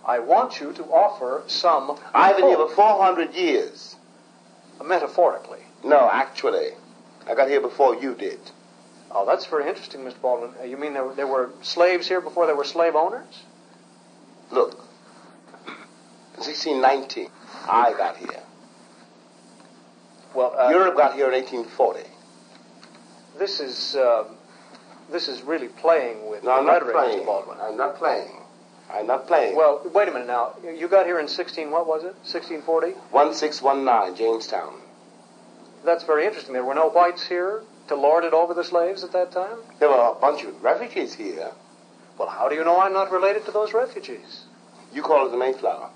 I want you to offer some I've been here for 400 years. metaphorically. No, actually. I got here before you did. Oh, that's very interesting, Mr. Baldwin. Uh, you mean there were, there were slaves here before there were slave owners? Look, in 1619, I got here. Well, uh, Europe got here in 1840. This is uh, this is really playing with No, I'm the not rhetoric, playing. Mr. Baldwin. I'm not playing. I'm not playing. Well, wait a minute now. You got here in 16, what was it? 1640? 1619, Jamestown. That's very interesting. There were no whites here to lord it over the slaves at that time? There were a bunch of refugees here. Well, how do you know I'm not related to those refugees? You call it the Mayflower.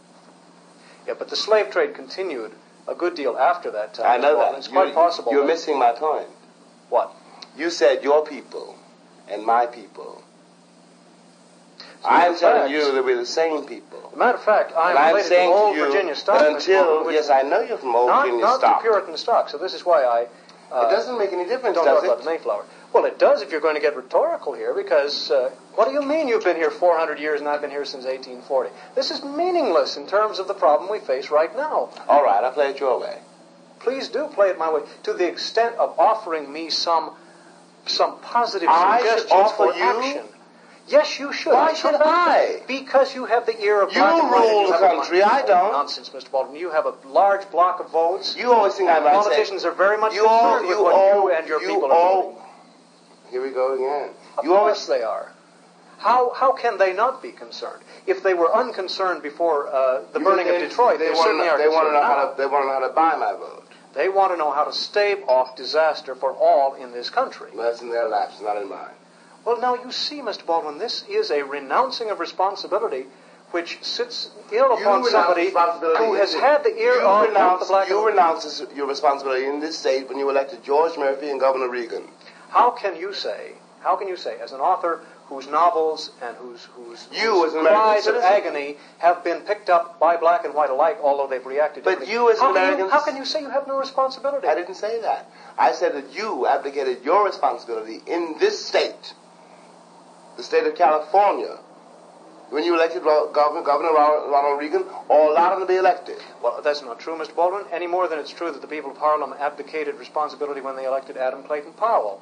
Yeah, but the slave trade continued a good deal after that time. I know well, that. It's quite you, possible. You're that- missing my point. What? You said your people and my people. I'm telling fact- you that we're the same people. Matter of fact, I'm, And I'm related saying to old to you Virginia stock. until which- yes, I know you're from old not, Virginia not stock. the Puritan stock. So this is why I. Uh, it doesn't make any difference, don't does talk about the Mayflower. Well, it does if you're going to get rhetorical here, because uh, what do you mean you've been here 400 years and I've been here since 1840? This is meaningless in terms of the problem we face right now. All right, I'll play it your way. Please do play it my way to the extent of offering me some some positive I suggestions offer for you? action. Yes, you should. Why should I? Because you have the ear of You rule the country, I don't. Nonsense, Mr. Baldwin. You have a large block of votes. You always think I'm right. Politicians are very much you all, concerned you with what all, you and your you people all, are doing. Here we go again. Of You always they are. How, how can they not be concerned? If they were unconcerned before uh, the burning of Detroit, they, they, certainly are they want to know now. how to they want to know how to buy my vote. They want to know how to stave off disaster for all in this country. Well, that's in their laps, not in mine. Well, now you see, Mr. Baldwin, this is a renouncing of responsibility which sits ill You upon somebody who has had the ear you of both renounce, the black You renounce your responsibility in this state when you elected George Murphy and Governor Reagan. How can you say, how can you say, as an author whose novels and whose, whose, You whose as cries of agony have been picked up by black and white alike, although they've reacted But differently. you as how an can American- you, how can you say you have no responsibility? I didn't say that. I said that you abdicated your responsibility in this state, the state of California, when you elected Governor, Governor Ronald Reagan, or allowed him to be elected. Well, that's not true, Mr. Baldwin, any more than it's true that the people of Harlem abdicated responsibility when they elected Adam Clayton Powell.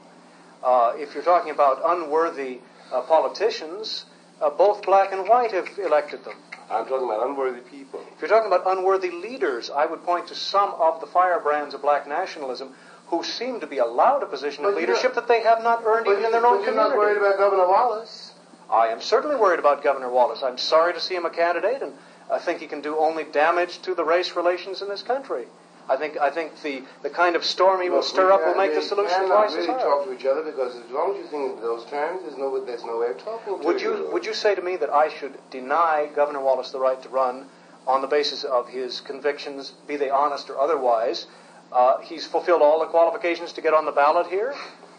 Uh, if you're talking about unworthy uh, politicians, uh, both black and white have elected them. I'm talking about unworthy people. If you're talking about unworthy leaders, I would point to some of the firebrands of black nationalism who seem to be allowed a position of But you're leadership that they have not earned even in their own you're community. not worried about Governor Wallace. I am certainly worried about Governor Wallace. I'm sorry to see him a candidate, and I think he can do only damage to the race relations in this country. I think I think the, the kind of storm he will stir up will make the solution twice really as hard. talk to each other because as long as you think in those terms, there's no, there's no way of talking to Would you would you say to me that I should deny Governor Wallace the right to run on the basis of his convictions, be they honest or otherwise? Uh, he's fulfilled all the qualifications to get on the ballot here.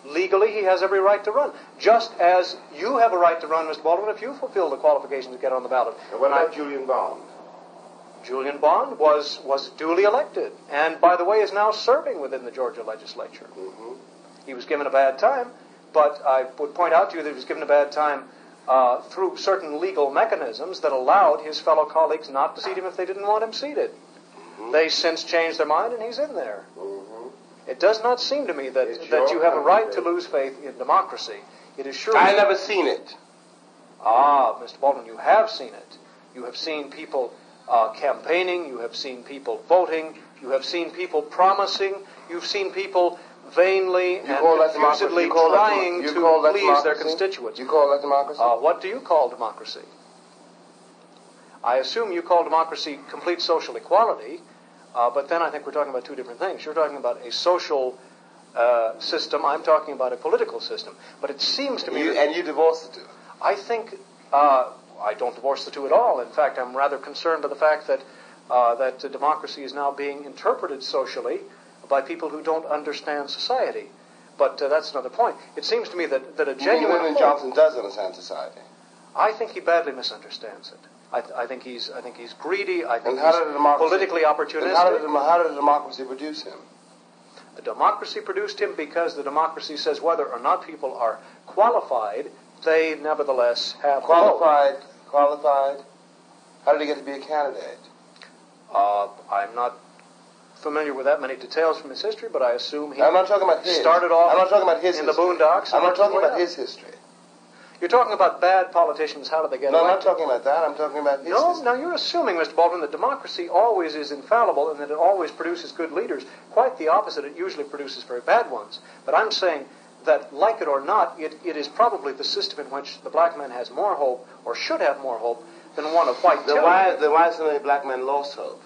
Legally, he has every right to run, just as you have a right to run, Mr. Baldwin, if you fulfill the qualifications to get on the ballot. And what about Julian Bond? Julian Bond was was duly elected, and by the way, is now serving within the Georgia legislature. Mm-hmm. He was given a bad time, but I would point out to you that he was given a bad time uh, through certain legal mechanisms that allowed his fellow colleagues not to seat him if they didn't want him seated. Mm-hmm. They since changed their mind, and he's in there. It does not seem to me that, It's that you have a right to lose faith in democracy. It is sure. I never seen it. Ah, Mr. Baldwin, you have seen it. You have seen people uh, campaigning. You have seen people voting. You have seen people promising. You've seen people vainly You and call that democracy? confusedly You call that demo- trying to please their constituents. You call that democracy? Uh, what do you call democracy? I assume you call democracy complete social equality, uh, but then I think we're talking about two different things. You're talking about a social uh, system. I'm talking about a political system. But it seems to me You- and you divorce the two. I think uh, I don't divorce the two at all. In fact, I'm rather concerned by the fact that uh, that uh, democracy is now being interpreted socially by people who don't understand society. But uh, that's another point. It seems to me that, that a genuine Lyndon Johnson does understand society? I think he badly misunderstands it. I, th- I think he's I think he's greedy. I think he's did the democracy politically And opportunistic. how did, how did the democracy produce him? The democracy produced him because the democracy says whether or not people are qualified, they nevertheless have. Qualified, qualified. How did he get to be a candidate? Uh, I'm not familiar with that many details from his history, but I assume he I'm not talking about his. started off I'm not talking about his in history. the boondocks. I'm not talking about his his history. You're talking about bad politicians. How do they get No, I'm not talking about that. I'm talking about his No, history. now you're assuming, Mr. Baldwin, that democracy always is infallible and that it always produces good leaders. Quite the opposite. It usually produces very bad ones. But I'm saying that, like it or not, it, it is probably the system in which the black man has more hope, or should have more hope, than one of white Then tyranny. why, then why so many black men lost hope?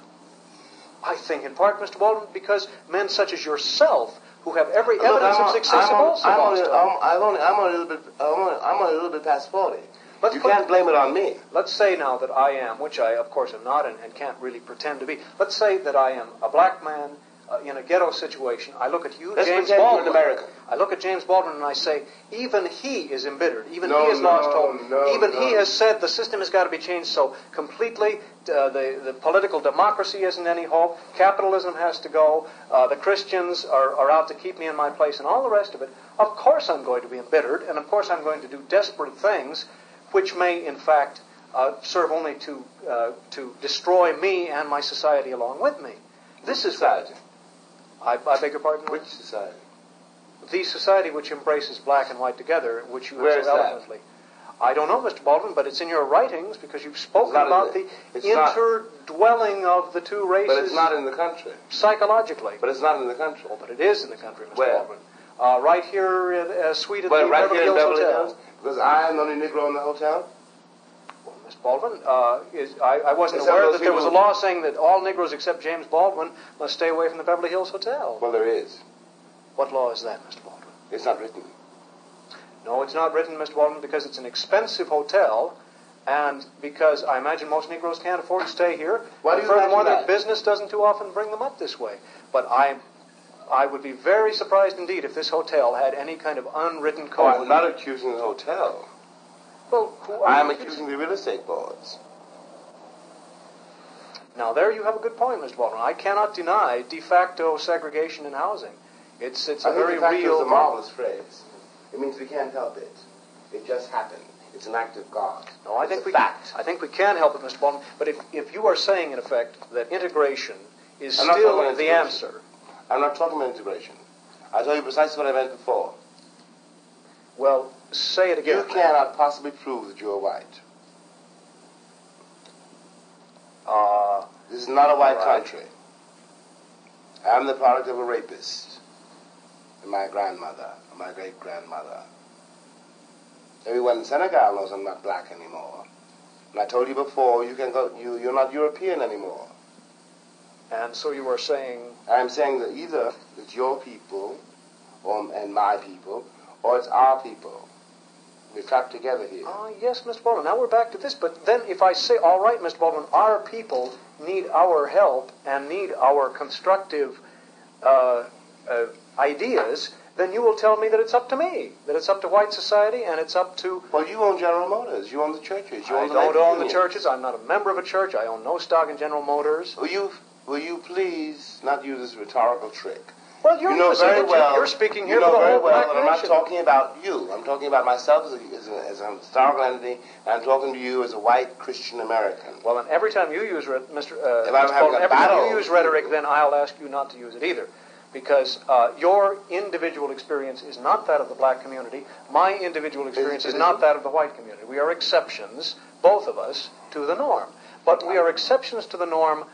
I think in part, Mr. Baldwin, because men such as yourself, who have every Look, evidence I'm of success, have also I'm lost hope. I'm, only, I'm a little bit, I'm I'm a little bit past 40. Let's you put- can't blame it on me. Let's say now that I am, which I of course am not and, and can't really pretend to be. Let's say that I am a black man uh, in a ghetto situation. I look at you, James Baldwin. an American. I look at James Baldwin and I say, even he is embittered. Even No, he has lost hope. no, even no. he has said the system has got to be changed so completely. Uh, the, the political democracy isn't any hope. Capitalism has to go. Uh, the Christians are, are out to keep me in my place and all the rest of it. Of course I'm going to be embittered, and of course I'm going to do desperate things which may, in fact, uh, serve only to uh, to destroy me and my society along with me. This is society. I, I beg your pardon. Which society? The society which embraces black and white together, which you Where have is so that? eloquently. I don't know, Mr. Baldwin, but it's in your writings because you've spoken about the- the, it's not- interdwelling of the two races But it's not in the country. psychologically. But it's not in the country. Oh, but it is in the country, Mr. Where? Baldwin. Uh, right here in a suite at Well, the right Beverly here in Hills Beverly Hotel. Hills, because I am the only Negro in the hotel. Baldwin, uh, is, I, I wasn't Except aware those that there was a law saying that all Negroes except James Baldwin must stay away from the Beverly Hills Hotel. Well, there is. What law is that, Mr. Baldwin? It's not written. No, it's not written, Mr. Baldwin, because it's an expensive hotel, and because I imagine most Negroes can't afford to stay here. Why do you furthermore, their that? business doesn't too often bring them up this way. But I, I would be very surprised indeed if this hotel had any kind of unwritten Oh, code. I'm not accusing the hotel. Well, who are I am accusing the real estate boards. Now, there you have a good point, Mr. Baldwin. I cannot deny de facto segregation in housing. It's it's a I very the fact real is a marvelous phrase. It means we can't help it. It just happened. It's an act of God. No, I It's think a we fact. I think we can help it, Mr. Baldwin. But if, if you are saying in effect that integration is I'm still the answer, I'm not talking about integration. I tell you precisely what I meant before. Well, say it again. You cannot possibly prove that you're white. Uh, This is not a white Right. country. I'm the product of a rapist. And my grandmother, and my great grandmother. Everyone in Senegal knows I'm not black anymore. And I told you before, you can go. You you're not European anymore. and so you are saying, I'm saying that either it's your people, or and my people, or it's our people. We're trapped together here. ah, yes, Mr. Baldwin. Now we're back to this. But then, if I say, all right, Mr. Baldwin, our people need our help and need our constructive uh, uh, ideas, then you will tell me that it's up to me, that it's up to white society, and it's up to Well, you own General Motors. You own the churches. You I own the don't labor own the churches. I'm not a member of a church. I own no stock in General Motors. Will you, will you please not use this rhetorical trick? Well, you're you know very well. You're speaking here you know for the very whole well that I'm not talking about you. I'm talking about myself as a, as a, as a historical entity, and I'm talking to you as a white Christian American. Well, then every time you use, Mr. Uh, If I'm Mr. having Baldwin, a every time battle- you use rhetoric, then I'll ask you not to use it either, because uh, your individual experience is not that of the black community. My individual experience is not that of the white community. We are exceptions, both of us, to the norm. But we are exceptions to the norm,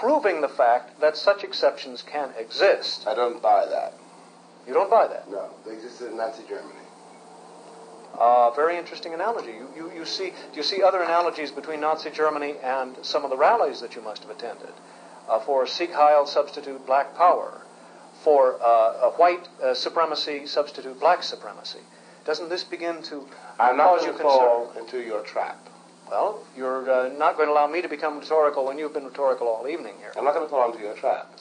proving the fact that such exceptions can exist. I don't buy that. You don't buy that. No, they existed in Nazi Germany. Uh, very interesting analogy. You, you, you see, do you see other analogies between Nazi Germany and some of the rallies that you must have attended? Uh, for Sieg Heil substitute black power, for uh, a white uh, supremacy substitute black supremacy. Doesn't this begin to I'm not cause you going to concern? fall into your trap. Well, you're uh, not going to allow me to become rhetorical when you've been rhetorical all evening here. I'm not going to fall into your trap.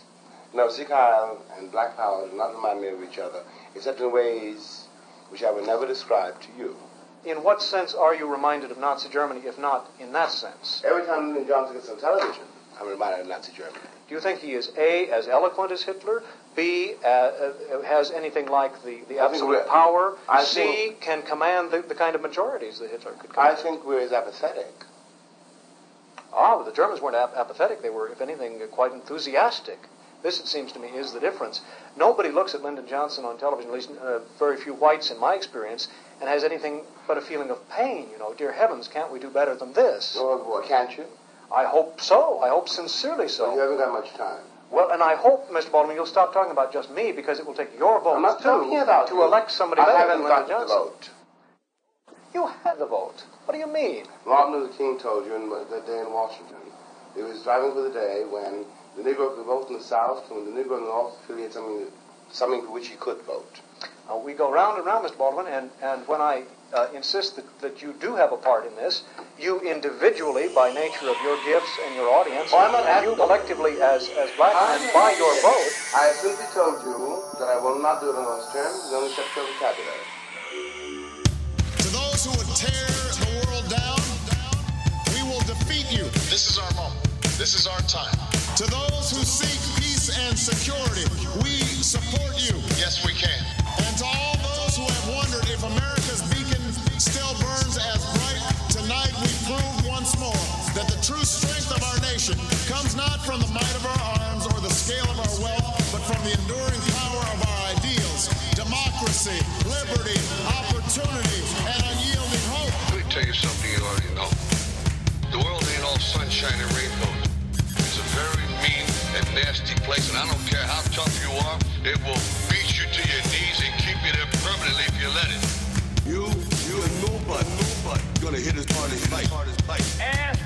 No, Sieg Heil and Black Power do not remind me of each other, except in ways which I would never describe to you. In what sense are you reminded of Nazi Germany, if not in that sense? Every time Lyndon Johnson gets on television, I'm reminded of Nazi Germany. Do you think he is A, as eloquent as Hitler, B, uh, uh, has anything like the, the absolute power, I C, can command the, the kind of majorities that Hitler could command? I think we're as apathetic. Ah, but the Germans weren't ap- apathetic. They were, if anything, quite enthusiastic. This, it seems to me, is the difference. Nobody looks at Lyndon Johnson on television, at least uh, very few whites in my experience, and has anything but a feeling of pain. You know, dear heavens, can't we do better than this? Well, can't you? I hope so. I hope sincerely so. Well, you haven't got much time. Well, and I hope, Mr. Baldwin, you'll stop talking about just me because it will take your vote I'm not too talking about to you. elect somebody I better haven't than got Lyndon the vote. You have the vote. What do you mean? Martin Luther King told you in that day in Washington. He was driving for the day when the Negro could vote in the South, and the Negro in the North affiliated something, something for which he could vote. Uh, we go round and round, Mr. Baldwin, and, and when I uh, insist that, that you do have a part in this, you individually, by nature of your gifts and your audience, well, and you collectively as, as black men, by your vote. I have simply told you that I will not do it on those terms, it's only except your vocabulary. To those who would tear the world down, we will defeat you. This is our moment. This is our time. To those who seek peace and security, we support you. Yes, we can. Comes not from the might of our arms or the scale of our wealth, but from the enduring power of our ideals, democracy, liberty, opportunity, and unyielding hope. Let me tell you something you already know. The world ain't all sunshine and rainbows. It's a very mean and nasty place, and I don't care how tough you are, it will beat you to your knees and keep you there permanently if you let it. You, you and nobody, nobody gonna hit as hard as fight. Ask not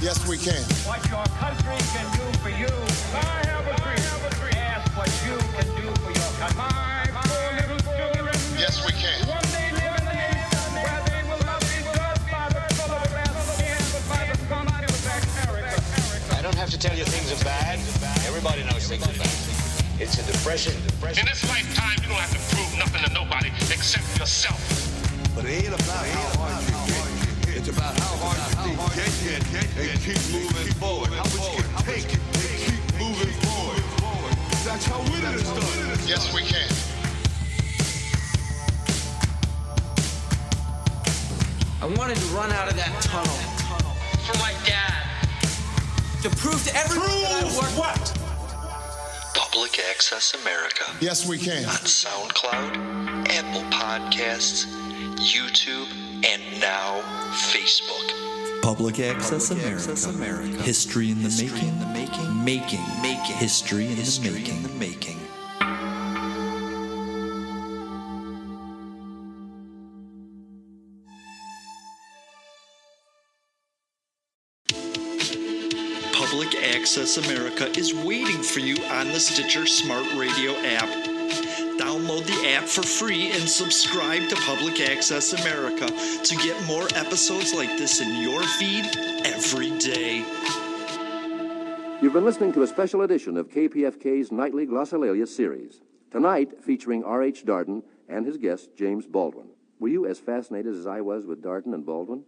Yes, we can. what your country can do for you. I have a dream. Ask what you can do for your country. My poor little children. Yes, we can. One day live in a nation where they will not be judged by the color of their skin, but by the content of their character. I don't have to tell you things are bad. Everybody knows things are bad. It's a depression. In this lifetime, you don't have to prove nothing to nobody except yourself. But it ain't about how hard you get. It's about how hard you get, get, and keep moving forward. How much you can take and keep moving forward. That's how winning is done. Yes, we can. I wanted to run out of that tunnel for my dad. To prove to everyone that I worked. What? Public Access America. Yes, we can. On SoundCloud, Apple Podcasts, YouTube, and now Facebook. Public Access America. History in the making. Making. Making. History in the making. Public Access America is waiting for you on the Stitcher Smart Radio app. Download the app for free and subscribe to Public Access America to get more episodes like this in your feed every day. You've been listening to a special edition of KPFK's nightly glossolalia series. Tonight, featuring R.H. Darden and his guest, James Baldwin. Were you as fascinated as I was with Darden and Baldwin?